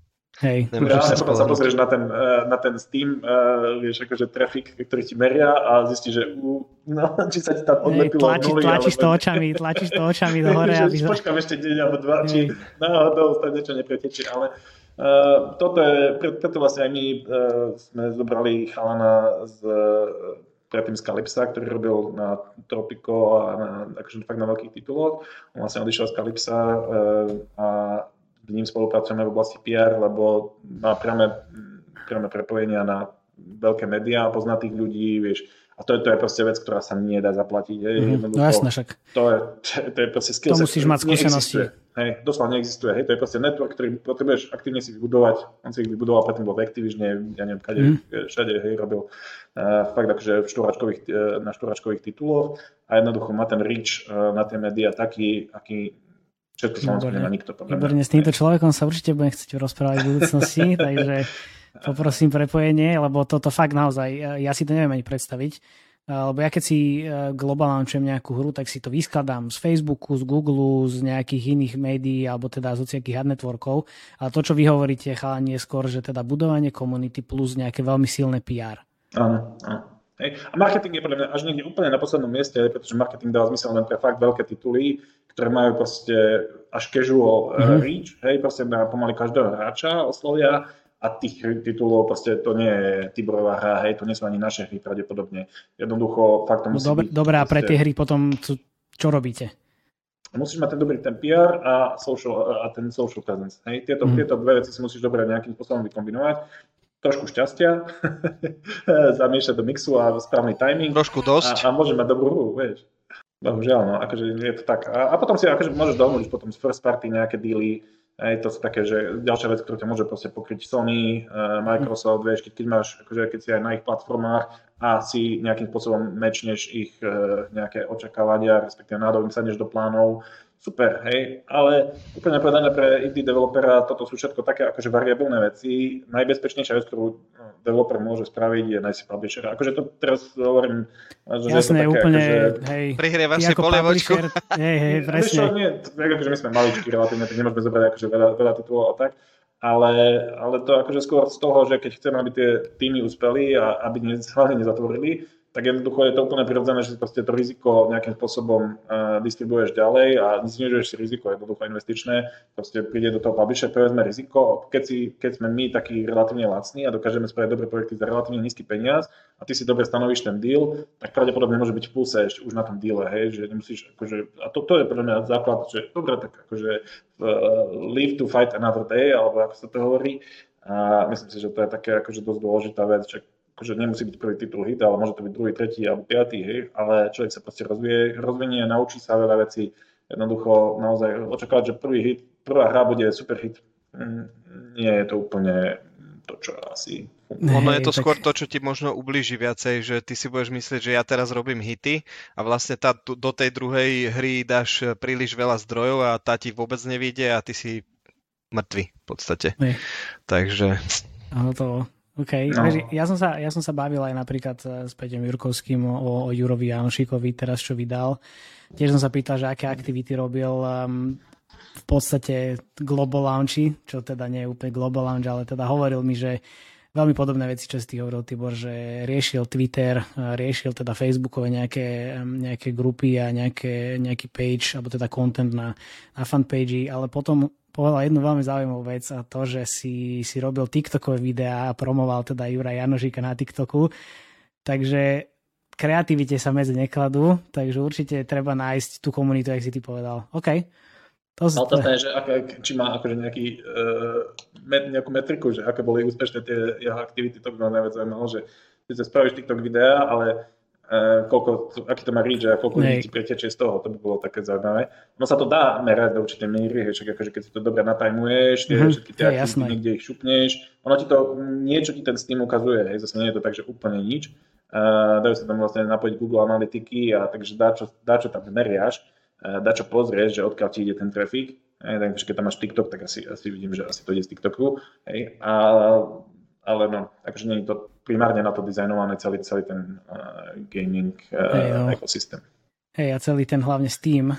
Hej. Reálne potom sa pozrieš na ten, eh, na ten Steam, uh, vieš, akože trafik, ktorý ti meria a zistíš, že uh, no, [laughs] či sa ti tam odlepilo tlači, nuly, Tlačíš to očami, tlačíš to očami do [laughs] hore. aby... Počkám ešte deň alebo dva, či náhodou sa niečo nepretečie, ale uh, toto je, preto vlastne aj my uh, sme zobrali chalana z uh, predtým z Calypsa, ktorý robil na Tropico a na, akože fakt na veľkých tituloch. On vlastne odišiel z Calypsa uh, a s ním spolupracujeme v oblasti PR, lebo má priame, priame prepojenia na veľké médiá, pozná tých ľudí, vieš, a to je, to je proste vec, ktorá sa nedá zaplatiť. Mm-hmm. No jasné však. To je, to je proste skill To musíš mať skúsenosti. Hej, doslova neexistuje. Hej, to je proste network, ktorý potrebuješ aktívne si vybudovať. On si ich vybudoval, predtým bol v Activision, ja neviem, kade, mm. všade, hej, robil uh, fakt akože v štúračkových, uh, na štúračkových tituloch a jednoducho má ten reach uh, na tie médiá taký, aký Všetko Slovensko nemá nikto. Výborne, s týmto človekom sa určite budem chcieť rozprávať v budúcnosti, [laughs] takže poprosím prepojenie, lebo toto fakt naozaj, ja si to neviem ani predstaviť. Lebo ja keď si e, globálne nejakú hru, tak si to vyskladám z Facebooku, z Google, z nejakých iných médií, alebo teda z hociakých ad networkov. A to, čo vy hovoríte, chalani, je skôr, že teda budovanie komunity plus nejaké veľmi silné PR. Áno, áno. Hej. A marketing je podľa mňa až niekde úplne na poslednom mieste, pretože marketing dáva zmysel len pre fakt veľké tituly, ktoré majú proste až casual mm-hmm. reach, hej, proste na pomaly každého hráča oslovia a tých titulov proste to nie je Tiborová hra, hej, to nie sú ani naše hry pravdepodobne. Jednoducho fakt to no musí no, dobre, byť. Dobré, a pre tie hry potom čo robíte? Musíš mať ten dobrý ten PR a, social, a ten social presence. Hej. Tieto, mm. tieto dve veci si musíš dobre nejakým spôsobom vykombinovať trošku šťastia, [laughs] zamiešať do mixu a správny timing. Trošku dosť. A, a môže mať dobrú hru, vieš. Bohužiaľ, no, akože je to tak. A, a potom si akože môžeš domluviť potom z first party nejaké dealy, aj to sú také, že ďalšia vec, ktorú ťa môže proste pokryť Sony, uh, Microsoft, vieš, keď, keď máš, akože keď si aj na ich platformách a si nejakým spôsobom mečneš ich uh, nejaké očakávania, respektíve náhodou im sadneš do plánov, super, hej, ale úplne povedané pre indie developera toto sú všetko také akože variabilné veci. Najbezpečnejšia vec, ktorú no, developer môže spraviť, je nájsť si publisher. Akože to teraz hovorím, že Jasné, je to také, úplne, akože... hej. Prihrievaš si polievočku. Hej, hej, presne. Čo, nie, akože my sme maličky relatívne, tak nemôžeme zobrať akože veľa, veľa titulov a tak. Ale, ale to akože skôr z toho, že keď chceme, aby tie týmy uspeli a aby hlavne nezatvorili, tak jednoducho je to úplne prirodzené, že si to riziko nejakým spôsobom uh, distribuuješ ďalej a znižuješ si riziko, jednoducho investičné, proste príde do toho publisher, prevezme riziko, keď, si, keď sme my takí relatívne lacní a dokážeme spraviť dobré projekty za relatívne nízky peniaz a ty si dobre stanovíš ten deal, tak pravdepodobne môže byť v pluse ešte už na tom deale, hej, že nemusíš, akože, a to, to je pre mňa základ, že dobre, tak akože uh, live to fight another day, alebo ako sa to hovorí, a myslím si, že to je také akože dosť dôležitá vec, že akože nemusí byť prvý titul hit, ale môže to byť druhý, tretí alebo piatý, hej, ale človek sa proste rozvíje, rozvinie, naučí sa veľa vecí, jednoducho naozaj očakávať, že prvý hit, prvá hra bude super hit, mm, nie je to úplne to, čo asi ono je to skôr to, čo ti možno ubliží viacej, že ty si budeš myslieť, že ja teraz robím hity a vlastne tá, do tej druhej hry dáš príliš veľa zdrojov a tá ti vôbec nevíde a ty si mŕtvy v podstate. Nie. Takže... Áno, to OK, no. ja, som sa, ja som sa bavil aj napríklad eh, s Peťom Jurkovským o, o Jurovi Janošikovi, teraz čo vydal. Tiež som sa pýtal, že aké aktivity robil um, v podstate Global Lounge, čo teda nie je úplne Global Lounge, ale teda hovoril mi, že veľmi podobné veci, čo si hovoril, Tibor, že riešil Twitter, eh, riešil teda Facebookové nejaké, nejaké grupy a nejaké, nejaký page, alebo teda content na, na fanpage, ale potom povedal jednu veľmi zaujímavú vec a to, že si, si robil TikTokové videá a promoval teda Jura Janožíka na TikToku. Takže kreativite sa medzi nekladú, takže určite treba nájsť tú komunitu, jak si ty povedal. OK. To z... to je, že aké, či má akože nejaký, uh, met, nejakú metriku, že aké boli úspešné tie jeho aktivity, to by ma najviac zaujímalo, že ty sa spravíš TikTok videá, ale koľko, aký to má reach a koľko ľudí pretečie z toho, to by bolo také zaujímavé. No sa to dá merať do určitej miery, že akože keď si to dobre natajmuješ, tie, mm-hmm, všetky tie aktivity niekde ich šupneš, ono ti to, niečo ti ten Steam ukazuje, hej, zase nie je to tak, že úplne nič. Uh, dajú sa tam vlastne napojiť Google Analytiky a takže dá čo, dá, čo tam meriaš, uh, dá čo pozrieš, že odkiaľ ti ide ten trafik, hej, takže keď tam máš TikTok, tak asi, asi vidím, že asi to ide z TikToku, hej, a, ale no, takže nie je to primárne na to dizajnované celý, celý ten uh, gaming uh, hey, no. ekosystém. Hej, a celý ten hlavne Steam, uh,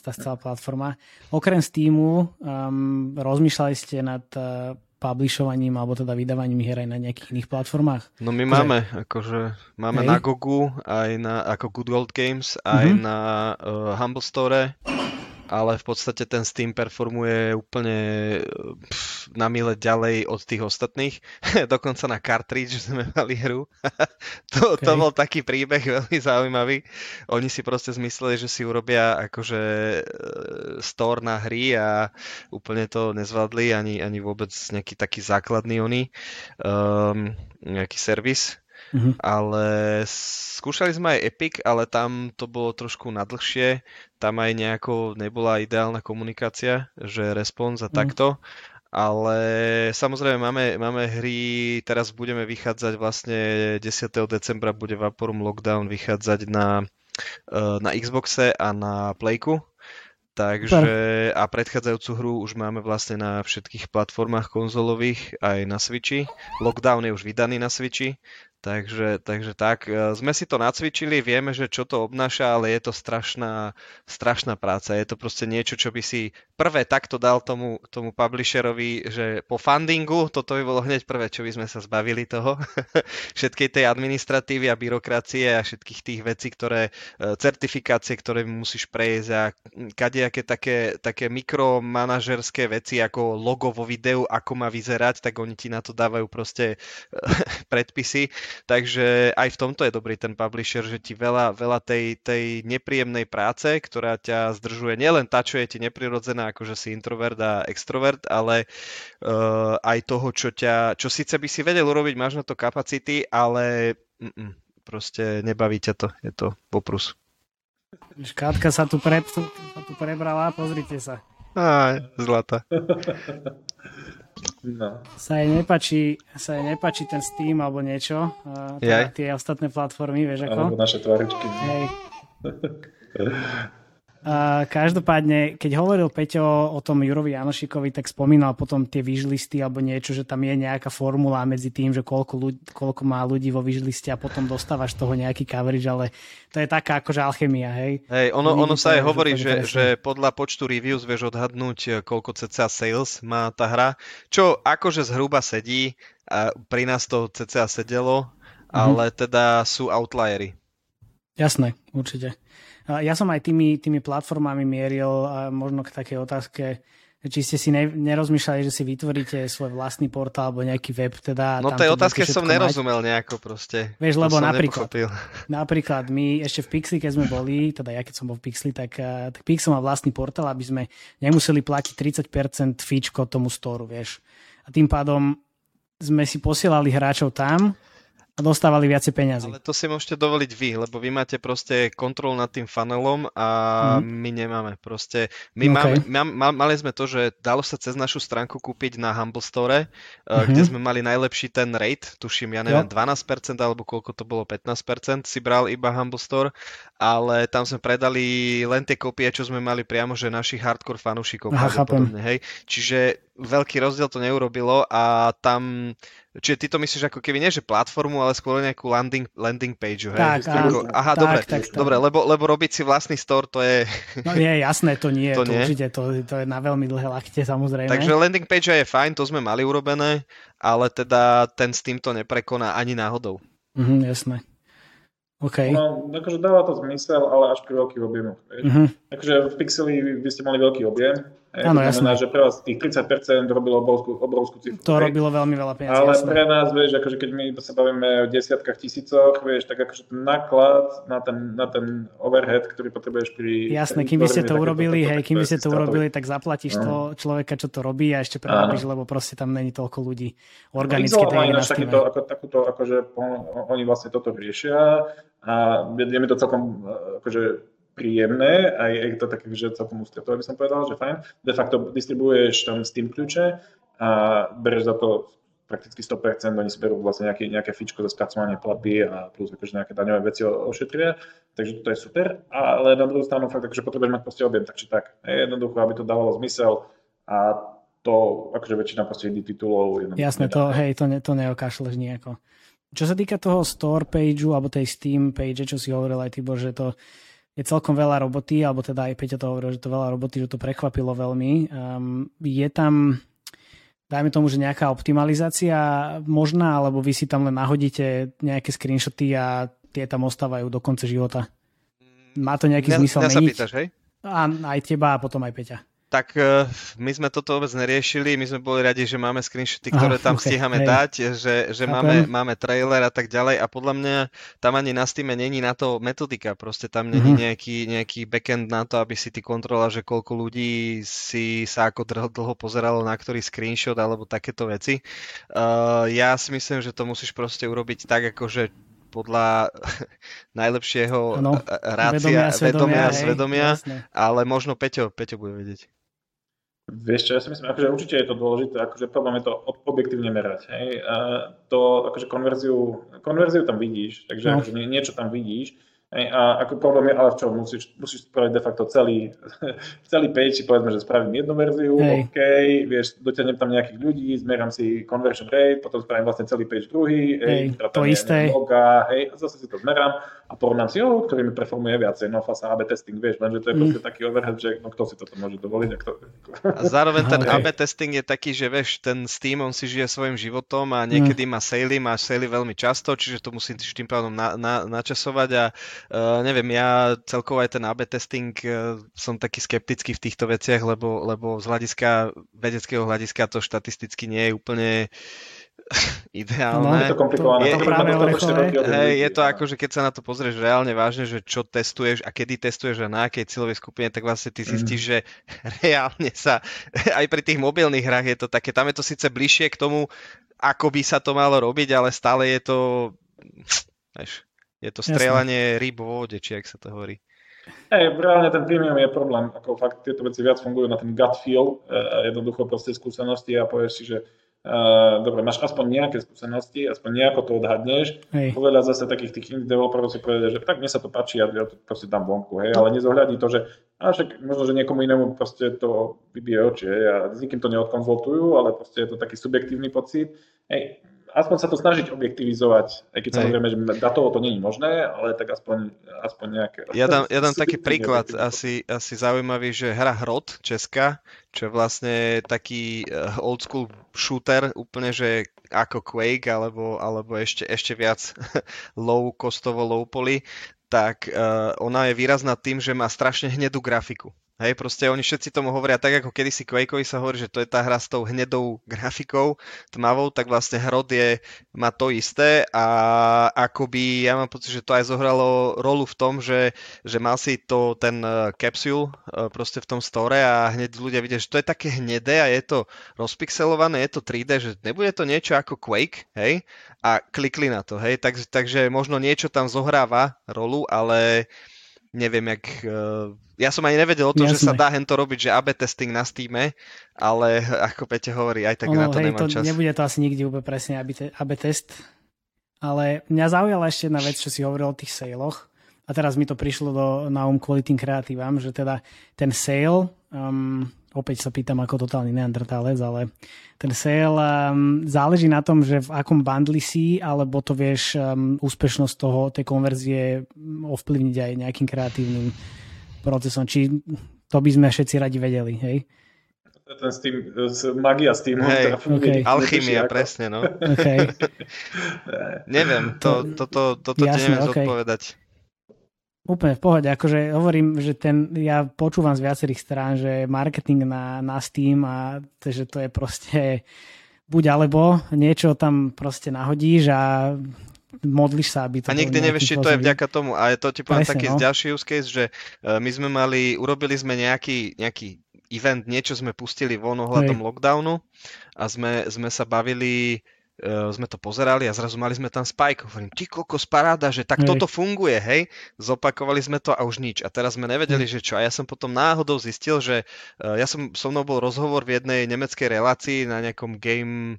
tá celá platforma. Okrem Steamu um, rozmýšľali ste nad uh, publishovaním alebo teda vydávaním hier aj na nejakých iných platformách? No my akože... máme, akože máme Hej. na Gogu, aj na ako Good Gold Games, aj mm-hmm. na uh, Humble Store ale v podstate ten Steam performuje úplne pff, na mile ďalej od tých ostatných. [laughs] Dokonca na cartridge sme mali hru. [laughs] to, okay. to bol taký príbeh veľmi zaujímavý. Oni si proste zmysleli, že si urobia akože e, store na hry a úplne to nezvládli ani, ani vôbec nejaký taký základný oni um, nejaký servis Mm-hmm. Ale skúšali sme aj Epic, ale tam to bolo trošku nadlhšie. Tam aj nejako nebola ideálna komunikácia, že respons a mm. takto. Ale samozrejme máme, máme hry, teraz budeme vychádzať vlastne 10. decembra bude Vaporum Lockdown vychádzať na, eh, na Xboxe a na Playku. Takže a predchádzajúcu hru už máme vlastne na všetkých platformách konzolových, aj na Switchi. Lockdown je už vydaný na Switchi, Takže, takže tak, e, sme si to nacvičili, vieme, že čo to obnáša, ale je to strašná, strašná práca. Je to proste niečo, čo by si prvé takto dal tomu, tomu publisherovi, že po fundingu, toto by bolo hneď prvé, čo by sme sa zbavili toho, [laughs] všetkej tej administratívy a byrokracie a všetkých tých vecí, ktoré, e, certifikácie, ktoré musíš prejsť a kadejaké také, také mikromanažerské veci ako logo vo videu, ako má vyzerať, tak oni ti na to dávajú proste [laughs] predpisy Takže aj v tomto je dobrý ten publisher, že ti veľa, veľa tej, tej nepríjemnej práce, ktorá ťa zdržuje, nielen tá, čo je ti neprirodzená, akože si introvert a extrovert, ale uh, aj toho, čo ťa, čo síce by si vedel urobiť, máš na to kapacity, ale mm, proste nebaví ťa to, je to poprus. Škátka sa tu, pre, sa tu prebrala, pozrite sa. Á, zlata. [laughs] No. Sa jej nepačí, sa jej nepačí ten Steam alebo niečo. Teda tie ostatné platformy, vieš ako? Alebo naše tvaričky. Hej. [laughs] Uh, každopádne, keď hovoril Peťo o tom Jurovi Janošikovi, tak spomínal potom tie výžlisty alebo niečo, že tam je nejaká formula medzi tým, že koľko, ľudí, koľko má ľudí vo výžliste a potom dostávaš toho nejaký coverage, ale to je taká akože alchemia, hej? Hej, ono, ono sa aj hovorí, že, že podľa počtu reviews vieš odhadnúť, eh, koľko cca sales má tá hra, čo akože zhruba sedí a pri nás to cca sedelo, ale teda sú outliery. Jasné, určite. Ja som aj tými, tými platformami mieril možno k takej otázke, či ste si ne, nerozmýšľali, že si vytvoríte svoj vlastný portál alebo nejaký web. Teda no tej otázke som nerozumel mať. nejako proste. Vieš, lebo napríklad, [laughs] [laughs] napríklad my ešte v Pixli, keď sme boli, teda ja keď som bol v Pixli, tak, eh, tak Pixel má vlastný portál, aby sme nemuseli platiť 30% fíčko tomu storu, vieš. A tým pádom sme si posielali hráčov tam, a dostávali viacej peniazy. Ale to si môžete dovoliť vy, lebo vy máte proste kontrolu nad tým funnelom a mm. my nemáme. Proste my okay. máme, má, mali sme to, že dalo sa cez našu stránku kúpiť na Humble Store, mm-hmm. kde sme mali najlepší ten rate, tuším, ja neviem, jo. 12% alebo koľko to bolo, 15% si bral iba Humble Store, ale tam sme predali len tie kopie, čo sme mali priamo, že našich hardcore fanúšikov. Aha, chápem. Hej. Čiže veľký rozdiel to neurobilo a tam, čiže ty to myslíš ako keby nie, že platformu, ale skôr nejakú landing, landing page, hej? Tak, ako, aha, tak, dobre, tak, tak. dobre lebo, lebo robiť si vlastný store, to je... No nie, jasné, to nie, to, to nie. určite, to, to je na veľmi dlhé lakte, samozrejme. Takže landing page je fajn, to sme mali urobené, ale teda ten Steam to neprekoná ani náhodou. Mhm, jasné. Okay. No, akože dáva to zmysel, ale až pri veľkých objemoch. Uh-huh. Akože v Pixeli vy ste mali veľký objem, Áno, to znamená, jasné. že pre vás tých 30% robilo obrovskú, obrovskú cifru. To hej. robilo veľmi veľa peniazí. Ale jasné. pre nás, vieš, akože keď my sa bavíme o desiatkách tisícoch, vieš, tak akože ten náklad na ten, na ten overhead, ktorý potrebuješ pri... Jasné, kým by ste to urobili, hej, kým by ste to urobili, tak zaplatíš to človeka, čo to robí a ešte prerobíš, lebo proste tam není toľko ľudí organicky. No, takýto, ako, takúto, akože oni vlastne toto riešia a je mi to celkom akože príjemné a je to také, že celkom ústretové by som povedal, že fajn. De facto distribuuješ tam Steam kľúče a bereš za to prakticky 100%, oni si berú vlastne nejaké, nejaké fičko za spracovanie platby a plus akože nejaké daňové veci ošetria, takže to je super, ale na druhú stranu fakt, akože potrebuješ mať proste objem, tak či tak. Je jednoducho, aby to dávalo zmysel a to akože väčšina proste titulov. Jasné, to, hej, to, ne, to neokašleš nejako. Čo sa týka toho store pageu alebo tej Steam page, čo si hovoril aj Tibor, že to je celkom veľa roboty, alebo teda aj Peťa to hovoril, že to veľa roboty, že to prekvapilo veľmi. Um, je tam, dajme tomu, že nejaká optimalizácia možná, alebo vy si tam len nahodíte nejaké screenshoty a tie tam ostávajú do konca života. Má to nejaký zmysel meniť? sa pýtaš, hej? A, aj teba a potom aj Peťa tak e, my sme toto vôbec neriešili, my sme boli radi, že máme screenshoty, ktoré tam okay, stíhame hej. dať, že, že máme, máme trailer a tak ďalej a podľa mňa tam ani na Steam není na to metodika, proste tam není mm-hmm. nejaký, nejaký backend na to, aby si ty kontrola, že koľko ľudí si sa ako dlho, dlho pozeralo na ktorý screenshot alebo takéto veci. Uh, ja si myslím, že to musíš proste urobiť tak, ako že podľa [laughs] najlepšieho ano, rácia, vedomia, vedomia, svedomia, svedomia ale možno Peťo, Peťo bude vedieť. Vieš čo, ja si myslím, akože určite je to dôležité, akože problém je to objektívne merať. Hej? A to, akože konverziu, konverziu tam vidíš, takže no. akože niečo tam vidíš, a ako problém je, ale v čom musíš, musíš spraviť de facto celý, [laughs] celý page, povedzme, že spravím jednu verziu, Hej. OK, vieš, dotiahnem tam nejakých ľudí, zmerám si conversion rate, potom spravím vlastne celý page druhý, hej, hej to isté. Loga, hej, a zase si to zmerám a porovnám si, oh, ktorý mi performuje viacej, no fasa AB testing, vieš, lenže to je mm. proste taký overhead, že no kto si toto môže dovoliť. A, kto... a zároveň ten AB testing je taký, že vieš, ten Steam, on si žije svojim životom a niekedy mm. má sale, má sale veľmi často, čiže to musím tým pádom na, na, načasovať a Uh, neviem, ja celkovo aj ten AB testing uh, som taký skeptický v týchto veciach, lebo, lebo z hľadiska, vedeckého hľadiska to štatisticky nie je úplne [laughs] ideálne. No, je to komplikované. Je, to práve je, hej, je to ako, že keď sa na to pozrieš reálne vážne, že čo testuješ a kedy testuješ a na akej cieľovej skupine, tak vlastne ty zistíš, mm. že [laughs] reálne sa, [laughs] aj pri tých mobilných hrách je to také, tam je to síce bližšie k tomu, ako by sa to malo robiť, ale stále je to, vieš, je to strieľanie rýb vo vode, či ak sa to hovorí. Hej, reálne ten premium je problém, ako fakt tieto veci viac fungujú na ten gut feel, e, jednoducho proste skúsenosti a povieš si, že Uh, dobre, máš aspoň nejaké skúsenosti, aspoň nejako to odhadneš. Hej. Povedať zase takých tých indie developerov si povedať, že tak mne sa to páči, ja, ja to proste dám vonku, hej, ale nezohľadí to, že a však možno, že niekomu inému proste to vybije oči, hej, a s nikým to neodkonzultujú, ale proste je to taký subjektívny pocit. Hej, aspoň sa to snažiť objektivizovať, aj keď Hej. samozrejme, že datovo to není možné, ale tak aspoň, aspoň nejaké... Ja dám, ja dám taký príklad, asi, asi zaujímavý, že hra Hrot, Česká, čo je vlastne taký eh, old school shooter, úplne, že ako Quake, alebo, alebo ešte, ešte viac [laughs] low costovo, low poly, tak uh, ona je výrazná tým, že má strašne hnedú grafiku. Hej, proste oni všetci tomu hovoria tak, ako kedysi Quakeovi sa hovorí, že to je tá hra s tou hnedou grafikou tmavou, tak vlastne Hrod je, má to isté a akoby ja mám pocit, že to aj zohralo rolu v tom, že, že mal si to ten uh, capsule uh, proste v tom store a hneď ľudia vidia, že to je také hnedé a je to rozpixelované, je to 3D, že nebude to niečo ako Quake, hej, a klikli na to, hej, tak, takže možno niečo tam zohráva rolu, ale neviem, jak... Uh, ja som ani nevedel o tom, Jasne. že sa dá hento robiť, že AB testing na Steam, ale ako Pete hovorí, aj tak ono, na to hej, nemám to, čas. Nebude to asi nikdy úplne presne AB, te, AB test, ale mňa zaujala ešte jedna vec, čo si hovoril o tých sailoch. A teraz mi to prišlo do, na um kvôli tým kreatívam, že teda ten sale, um, opäť sa pýtam ako totálny neandertálec, ale ten sale um, záleží na tom, že v akom bundli si, alebo to vieš um, úspešnosť toho, tej konverzie ovplyvniť aj nejakým kreatívnym procesom. Či to by sme všetci radi vedeli, hej? ten Steam, magia Steamu. Hej, teda okay. alchymia, presne, no. Okay. [laughs] Neviem, to, to, to, toto to, ti neviem okay. zodpovedať. Úplne v pohode, akože hovorím, že ten, ja počúvam z viacerých strán, že marketing na, na Steam a že to je proste buď alebo niečo tam proste nahodíš a modliš sa, aby to A nikdy nevieš, či to je vďaka tomu. A to ti poviem taký no. ďalší use case, že e, my sme mali, urobili sme nejaký, nejaký event, niečo sme pustili von ohľadom Hej. lockdownu a sme, sme sa bavili uh, sme to pozerali a zrazu mali sme tam Spike. Hovorím, ty koko sparáda, že tak hej. toto funguje, hej. Zopakovali sme to a už nič. A teraz sme nevedeli, že čo. A ja som potom náhodou zistil, že uh, ja som, so mnou bol rozhovor v jednej nemeckej relácii na nejakom game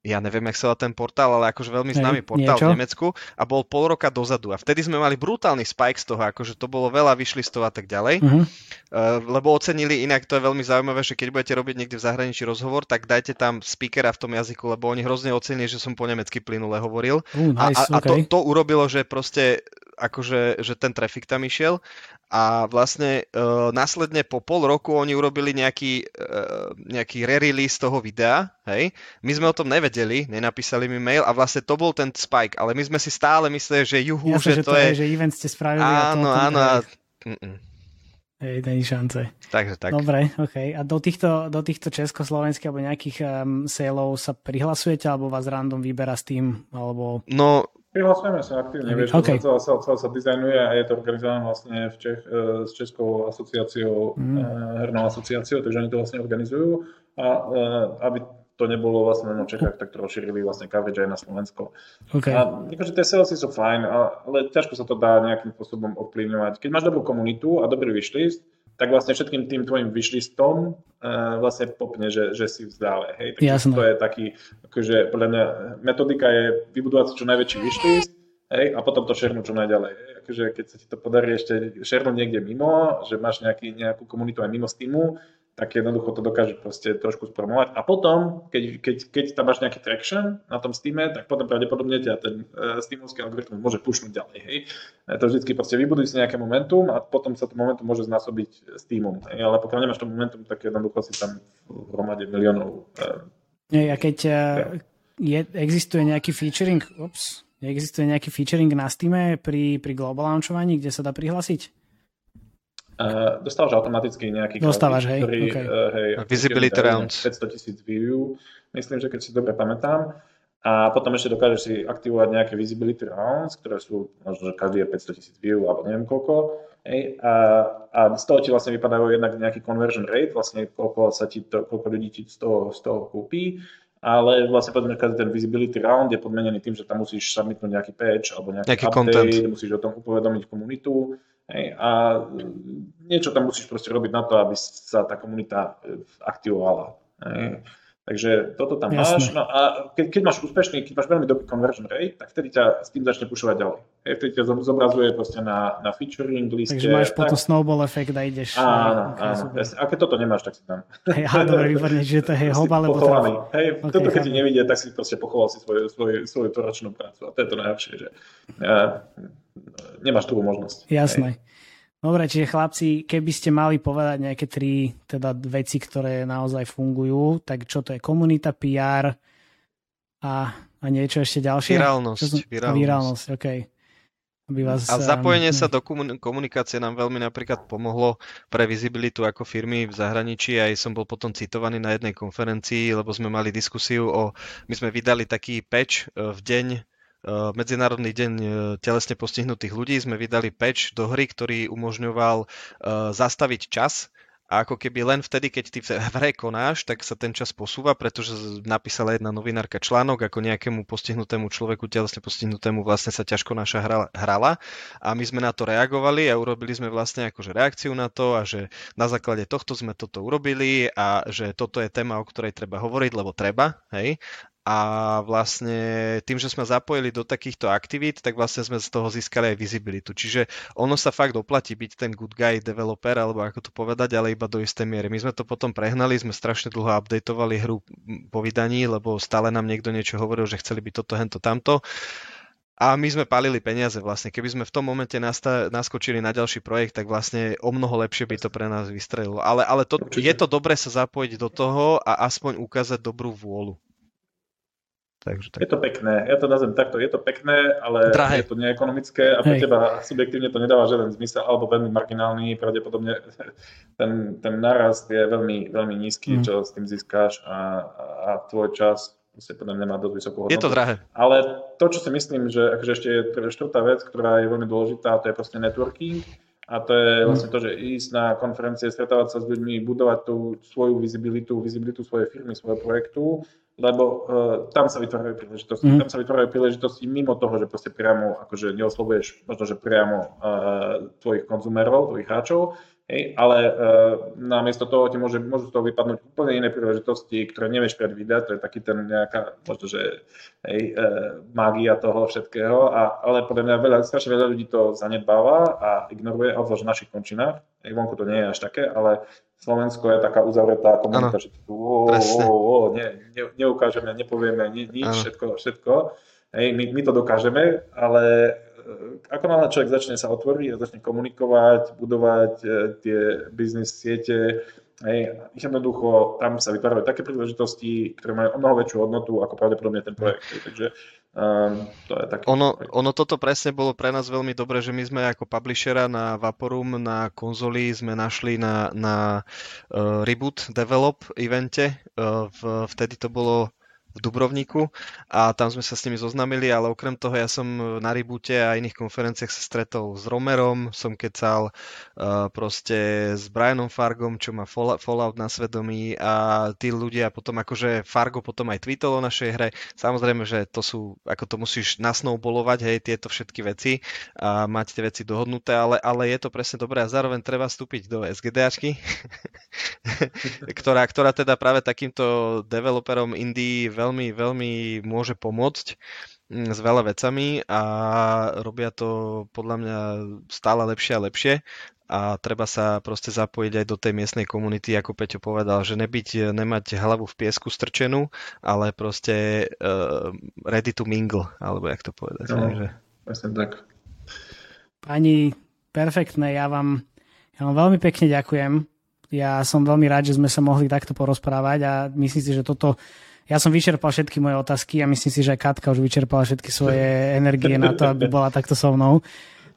ja neviem, jak sa ten portál, ale akože veľmi známy portál niečo? v Nemecku a bol pol roka dozadu. A vtedy sme mali brutálny spike z toho, akože to bolo veľa vyšlistov a tak ďalej. Uh-huh. Uh, lebo ocenili inak, to je veľmi zaujímavé, že keď budete robiť niekde v zahraničí rozhovor, tak dajte tam speakera v tom jazyku, lebo oni hrozne ocenili, že som po nemecky plynule hovoril. Uh, nice, a, a, okay. a to, to urobilo, že proste akože že ten trafik tam išiel a vlastne e, následne po pol roku oni urobili nejaký, e, nejaký re-release toho videa, hej. My sme o tom nevedeli, nenapísali mi mail a vlastne to bol ten spike, ale my sme si stále mysleli, že juhu, Jasne, že, že to, je... že event ste spravili áno, a to áno, a... Hej, není šance. Takže tak. Dobre, OK. A do týchto, do týchto československých alebo nejakých um, saleov sa prihlasujete, alebo vás random vyberá s tým, alebo... No, Prihlasujeme sa aktívne, vieš, okay. celé sa, celé sa dizajnuje a je to organizované vlastne v Čech, e, s Českou asociáciou, mm. hernou asociáciou, takže oni to vlastne organizujú a e, aby to nebolo vlastne len o Čechách, tak to rozšírili vlastne coverage aj na Slovensko. Okay. A akože tie salesy sú fajn, ale ťažko sa to dá nejakým spôsobom ovplyvňovať. Keď máš dobrú komunitu a dobrý wishlist, tak vlastne všetkým tým tvojim wishlistom uh, vlastne popne, že, že si v zdále. Hej? Takže Jasne. to je taký, akože podľa mňa metodika je vybudovať si čo najväčší wishlist hej? a potom to šernúť čo najďalej. Hej? Akože keď sa ti to podarí ešte šernúť niekde mimo, že máš nejaký, nejakú komunitu aj mimo Steamu, tak jednoducho to dokáže proste trošku spromovať. A potom, keď, keď, keď tam máš nejaký traction na tom Steam, tak potom pravdepodobne ťa ten uh, Steamovský algoritmus môže pušnúť ďalej. Hej. To vždycky proste vybuduj si nejaké momentum a potom sa to momentum môže znásobiť Steamom. Hej. Ale pokiaľ nemáš to momentum, tak jednoducho si tam v hromade miliónov. Uh, Nie, a keď uh, je, existuje nejaký featuring, ups, existuje nejaký featuring na Steam pri, pri global launchovaní, kde sa dá prihlásiť? Uh, dostávaš automaticky nejaký Dostávaš, hej, ktorý, okay. uh, hej, Visibility rounds. 500 tisíc view, myslím, že keď si dobre pamätám. A potom ešte dokážeš si aktivovať nejaké visibility rounds, ktoré sú, možno, že každý je 500 tisíc view, alebo neviem koľko. Hej, a, a z toho ti vlastne vypadajú jednak nejaký conversion rate, vlastne koľko, sa ti to, koľko ľudí ti z toho, z toho kúpi, ale vlastne povedzme, každý ten visibility round je podmenený tým, že tam musíš submitnúť nejaký patch alebo nejaký, nejaký update, content. musíš o tom upovedomiť komunitu Hej, a niečo tam musíš proste robiť na to, aby sa tá komunita e, aktivovala. Hej. Takže toto tam Jasne. máš. No a keď, keď máš úspešný, keď máš veľmi dobrý conversion rate, tak vtedy ťa s tým začne pušovať ďalej. Hej, vtedy ťa zobrazuje proste na, na featuring liste. Takže máš potom snowball efekt a ideš. Áno, áno. A keď toto nemáš, tak si tam. Hej, á, dobre, výborne, že to je [laughs] hob, alebo. Hej, okay, toto keď ti nevidia, tak si proste pochoval si svoju, svoju, svoju tvoročnú prácu. A to je to najlepšie, že uh, nemáš tú možnosť. Jasné. Hej. Dobre, čiže chlapci, keby ste mali povedať nejaké tri teda veci, ktoré naozaj fungujú, tak čo to je komunita, PR a, a niečo ešte ďalšie? Virálnosť. Som... Virálnosť, virálnosť okay. Aby vás, a zapojenie um, sa do komunikácie nám veľmi napríklad pomohlo pre vizibilitu ako firmy v zahraničí. Aj som bol potom citovaný na jednej konferencii, lebo sme mali diskusiu o... My sme vydali taký patch e, v deň Medzinárodný deň eh, telesne postihnutých ľudí. Sme vydali patch do hry, ktorý umožňoval eh, zastaviť čas. A ako keby len vtedy, keď ty v hre konáš, tak sa ten čas posúva, pretože napísala jedna novinárka článok, ako nejakému postihnutému človeku, telesne postihnutému vlastne sa ťažko naša hra, hrala. A my sme na to reagovali a urobili sme vlastne akože reakciu na to a že na základe tohto sme toto urobili a že toto je téma, o ktorej treba hovoriť, lebo treba, hej, a vlastne tým, že sme zapojili do takýchto aktivít, tak vlastne sme z toho získali aj vizibilitu. Čiže ono sa fakt oplatí byť ten good guy developer, alebo ako to povedať, ale iba do istej miery. My sme to potom prehnali, sme strašne dlho updateovali hru po vydaní, lebo stále nám niekto niečo hovoril, že chceli byť toto, hento, tamto. A my sme palili peniaze vlastne. Keby sme v tom momente nasta- naskočili na ďalší projekt, tak vlastne o mnoho lepšie by to pre nás vystrelilo. Ale, ale to, je to dobré sa zapojiť do toho a aspoň ukázať dobrú vôľu. Takže tak. Je to pekné, ja to nazvem takto, je to pekné, ale Drahé. je to neekonomické a pre Hej. teba subjektívne to nedáva žiaden zmysel, alebo veľmi marginálny, pravdepodobne [laughs] ten, ten narast je veľmi, veľmi nízky, mm. čo s tým získáš a, a tvoj čas proste podľa mňa má dosť vysokú hodnotu. Je to drahé. Ale to, čo si myslím, že akože ešte je štvrtá vec, ktorá je veľmi dôležitá, to je proste networking. A to je vlastne to, že ísť na konferencie, stretávať sa s ľuďmi, budovať tú svoju vizibilitu, vizibilitu svojej firmy, svojho projektu lebo uh, tam sa vytvárajú príležitosti. Mm. Tam sa vytvárajú príležitosti mimo toho, že proste priamo akože neoslovuješ možno, že priamo uh, tvojich konzumerov, tvojich hráčov, hej, ale uh, namiesto toho ti môže, môžu z toho vypadnúť úplne iné príležitosti, ktoré nevieš predvídať, to je taký ten nejaká, možno, že hej, uh, mágia toho všetkého, a, ale podľa mňa veľa, strašne veľa ľudí to zanedbáva a ignoruje, obzvlášť v našich končinách, hej, vonku to nie je až také, ale Slovensko je taká uzavretá komunita, ano. že tu oh, oh, oh, ne, ne, neukážeme, nepovieme ni, nič, všetko, všetko. Hej, my, my to dokážeme, ale e, ako náhle človek začne sa otvoriť a začne komunikovať, budovať e, tie biznis siete, hej, jednoducho tam sa vytvárajú také príležitosti, ktoré majú o mnoho väčšiu hodnotu ako pravdepodobne ten projekt. Hej, takže Um, to je taký... ono, ono toto presne bolo pre nás veľmi dobré, že my sme ako publishera na Vaporum, na konzoli sme našli na, na uh, Reboot Develop evente. Uh, v, vtedy to bolo v Dubrovniku a tam sme sa s nimi zoznamili, ale okrem toho ja som na Ribute a iných konferenciách sa stretol s Romerom, som kecal uh, proste s Brianom Fargom, čo má Fallout na svedomí a tí ľudia potom akože Fargo potom aj tweetol o našej hre. Samozrejme, že to sú, ako to musíš nasnowbolovať, hej, tieto všetky veci a mať tie veci dohodnuté, ale, ale je to presne dobré a zároveň treba vstúpiť do SGDAčky, [laughs] ktorá, ktorá teda práve takýmto developerom indie veľmi, veľmi môže pomôcť mm, s veľa vecami a robia to podľa mňa stále lepšie a lepšie a treba sa proste zapojiť aj do tej miestnej komunity, ako Peťo povedal, že nebyť, nemať hlavu v piesku strčenú, ale proste uh, ready to mingle, alebo jak to povedať. No, že... tak. Pani, perfektné, ja vám, ja vám veľmi pekne ďakujem. Ja som veľmi rád, že sme sa mohli takto porozprávať a myslím si, že toto ja som vyčerpal všetky moje otázky a myslím si, že aj Katka už vyčerpala všetky svoje [laughs] energie na to, aby bola takto so mnou.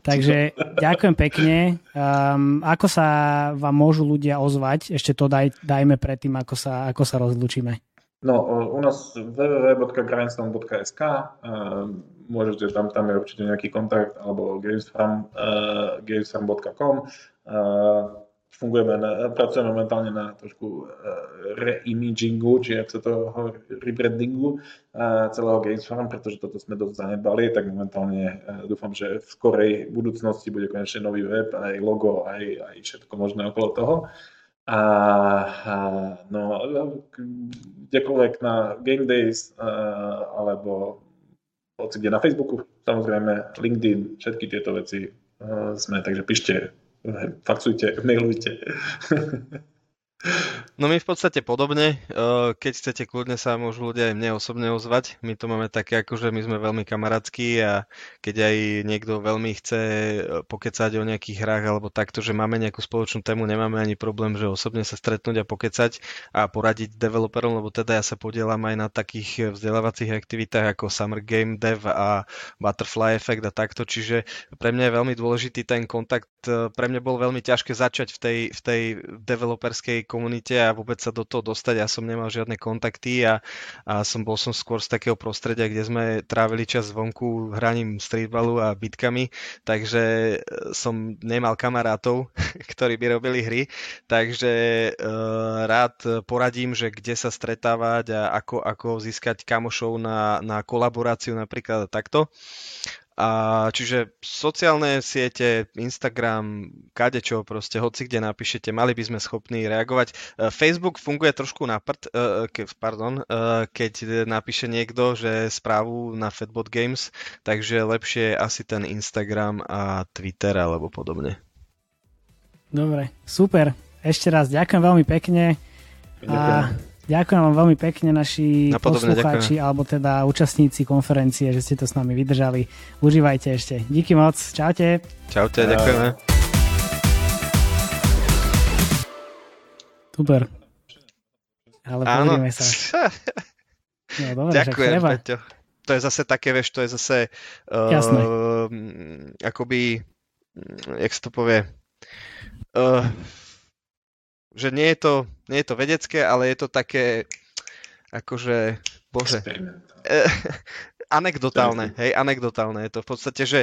Takže ďakujem pekne. Um, ako sa vám môžu ľudia ozvať? Ešte to daj, dajme predtým, ako sa, ako sa rozlučíme. No, u nás www.grindstone.sk um, môžete, tam, tam je určite nejaký kontakt, alebo gamesfarm, uh, gamesfarm.com uh, fungujeme, na, pracujeme momentálne na trošku uh, reimagingu, či ak sa to hovorí, rebrandingu uh, celého Games Farm, pretože toto sme dosť zanedbali, tak momentálne uh, dúfam, že v skorej budúcnosti bude konečne nový web, aj logo, aj, aj všetko možné okolo toho. a, a no, kdekoľvek na Game Days a, alebo hoci kde na Facebooku, samozrejme, LinkedIn, všetky tieto veci sme, takže píšte, faxujte, mailujte. [laughs] No my v podstate podobne, eh, keď chcete kľudne sa môžu ľudia aj mne osobne ozvať. My to máme také ako, že my sme veľmi kamarátskí a keď aj niekto veľmi chce eh, pokecať o nejakých hrách alebo takto, že máme nejakú spoločnú tému, nemáme ani problém, že osobne sa stretnúť a pokecať a poradiť developerom, lebo teda ja sa podielam aj na takých vzdelávacích aktivitách ako Summer Game Dev a Butterfly Effect a takto, čiže pre mňa je veľmi dôležitý ten kontakt. Eh, pre mňa bol veľmi ťažké začať v tej, v tej developerskej komunite a vôbec sa do toho dostať. Ja som nemal žiadne kontakty a, a som bol som skôr z takého prostredia, kde sme trávili čas vonku hraním streetballu a bitkami, takže e, som nemal kamarátov, [laughs] ktorí by robili hry, takže e, rád poradím, že kde sa stretávať a ako, ako získať kamošov na, na kolaboráciu napríklad takto. A čiže sociálne siete, Instagram, kadečo, proste hoci kde napíšete, mali by sme schopní reagovať. E, Facebook funguje trošku na prd, e, pardon, e, keď napíše niekto, že správu na Fatbot Games, takže lepšie asi ten Instagram a Twitter alebo podobne. Dobre, super. Ešte raz ďakujem veľmi pekne. A Ďakujem vám veľmi pekne naši poslucháči alebo teda účastníci konferencie, že ste to s nami vydržali. Užívajte ešte. Díky moc. Čaute. Čaute, ďakujeme. Super. Ale Áno. sa. [laughs] No, dobre, Ďakujem, Peťo. To je zase také, vieš, to je zase uh, Jasné. akoby, jak sa to povie, uh, že nie je to, nie je to vedecké, ale je to také, akože, bože, [laughs] anekdotálne, hej, anekdotálne je to v podstate, že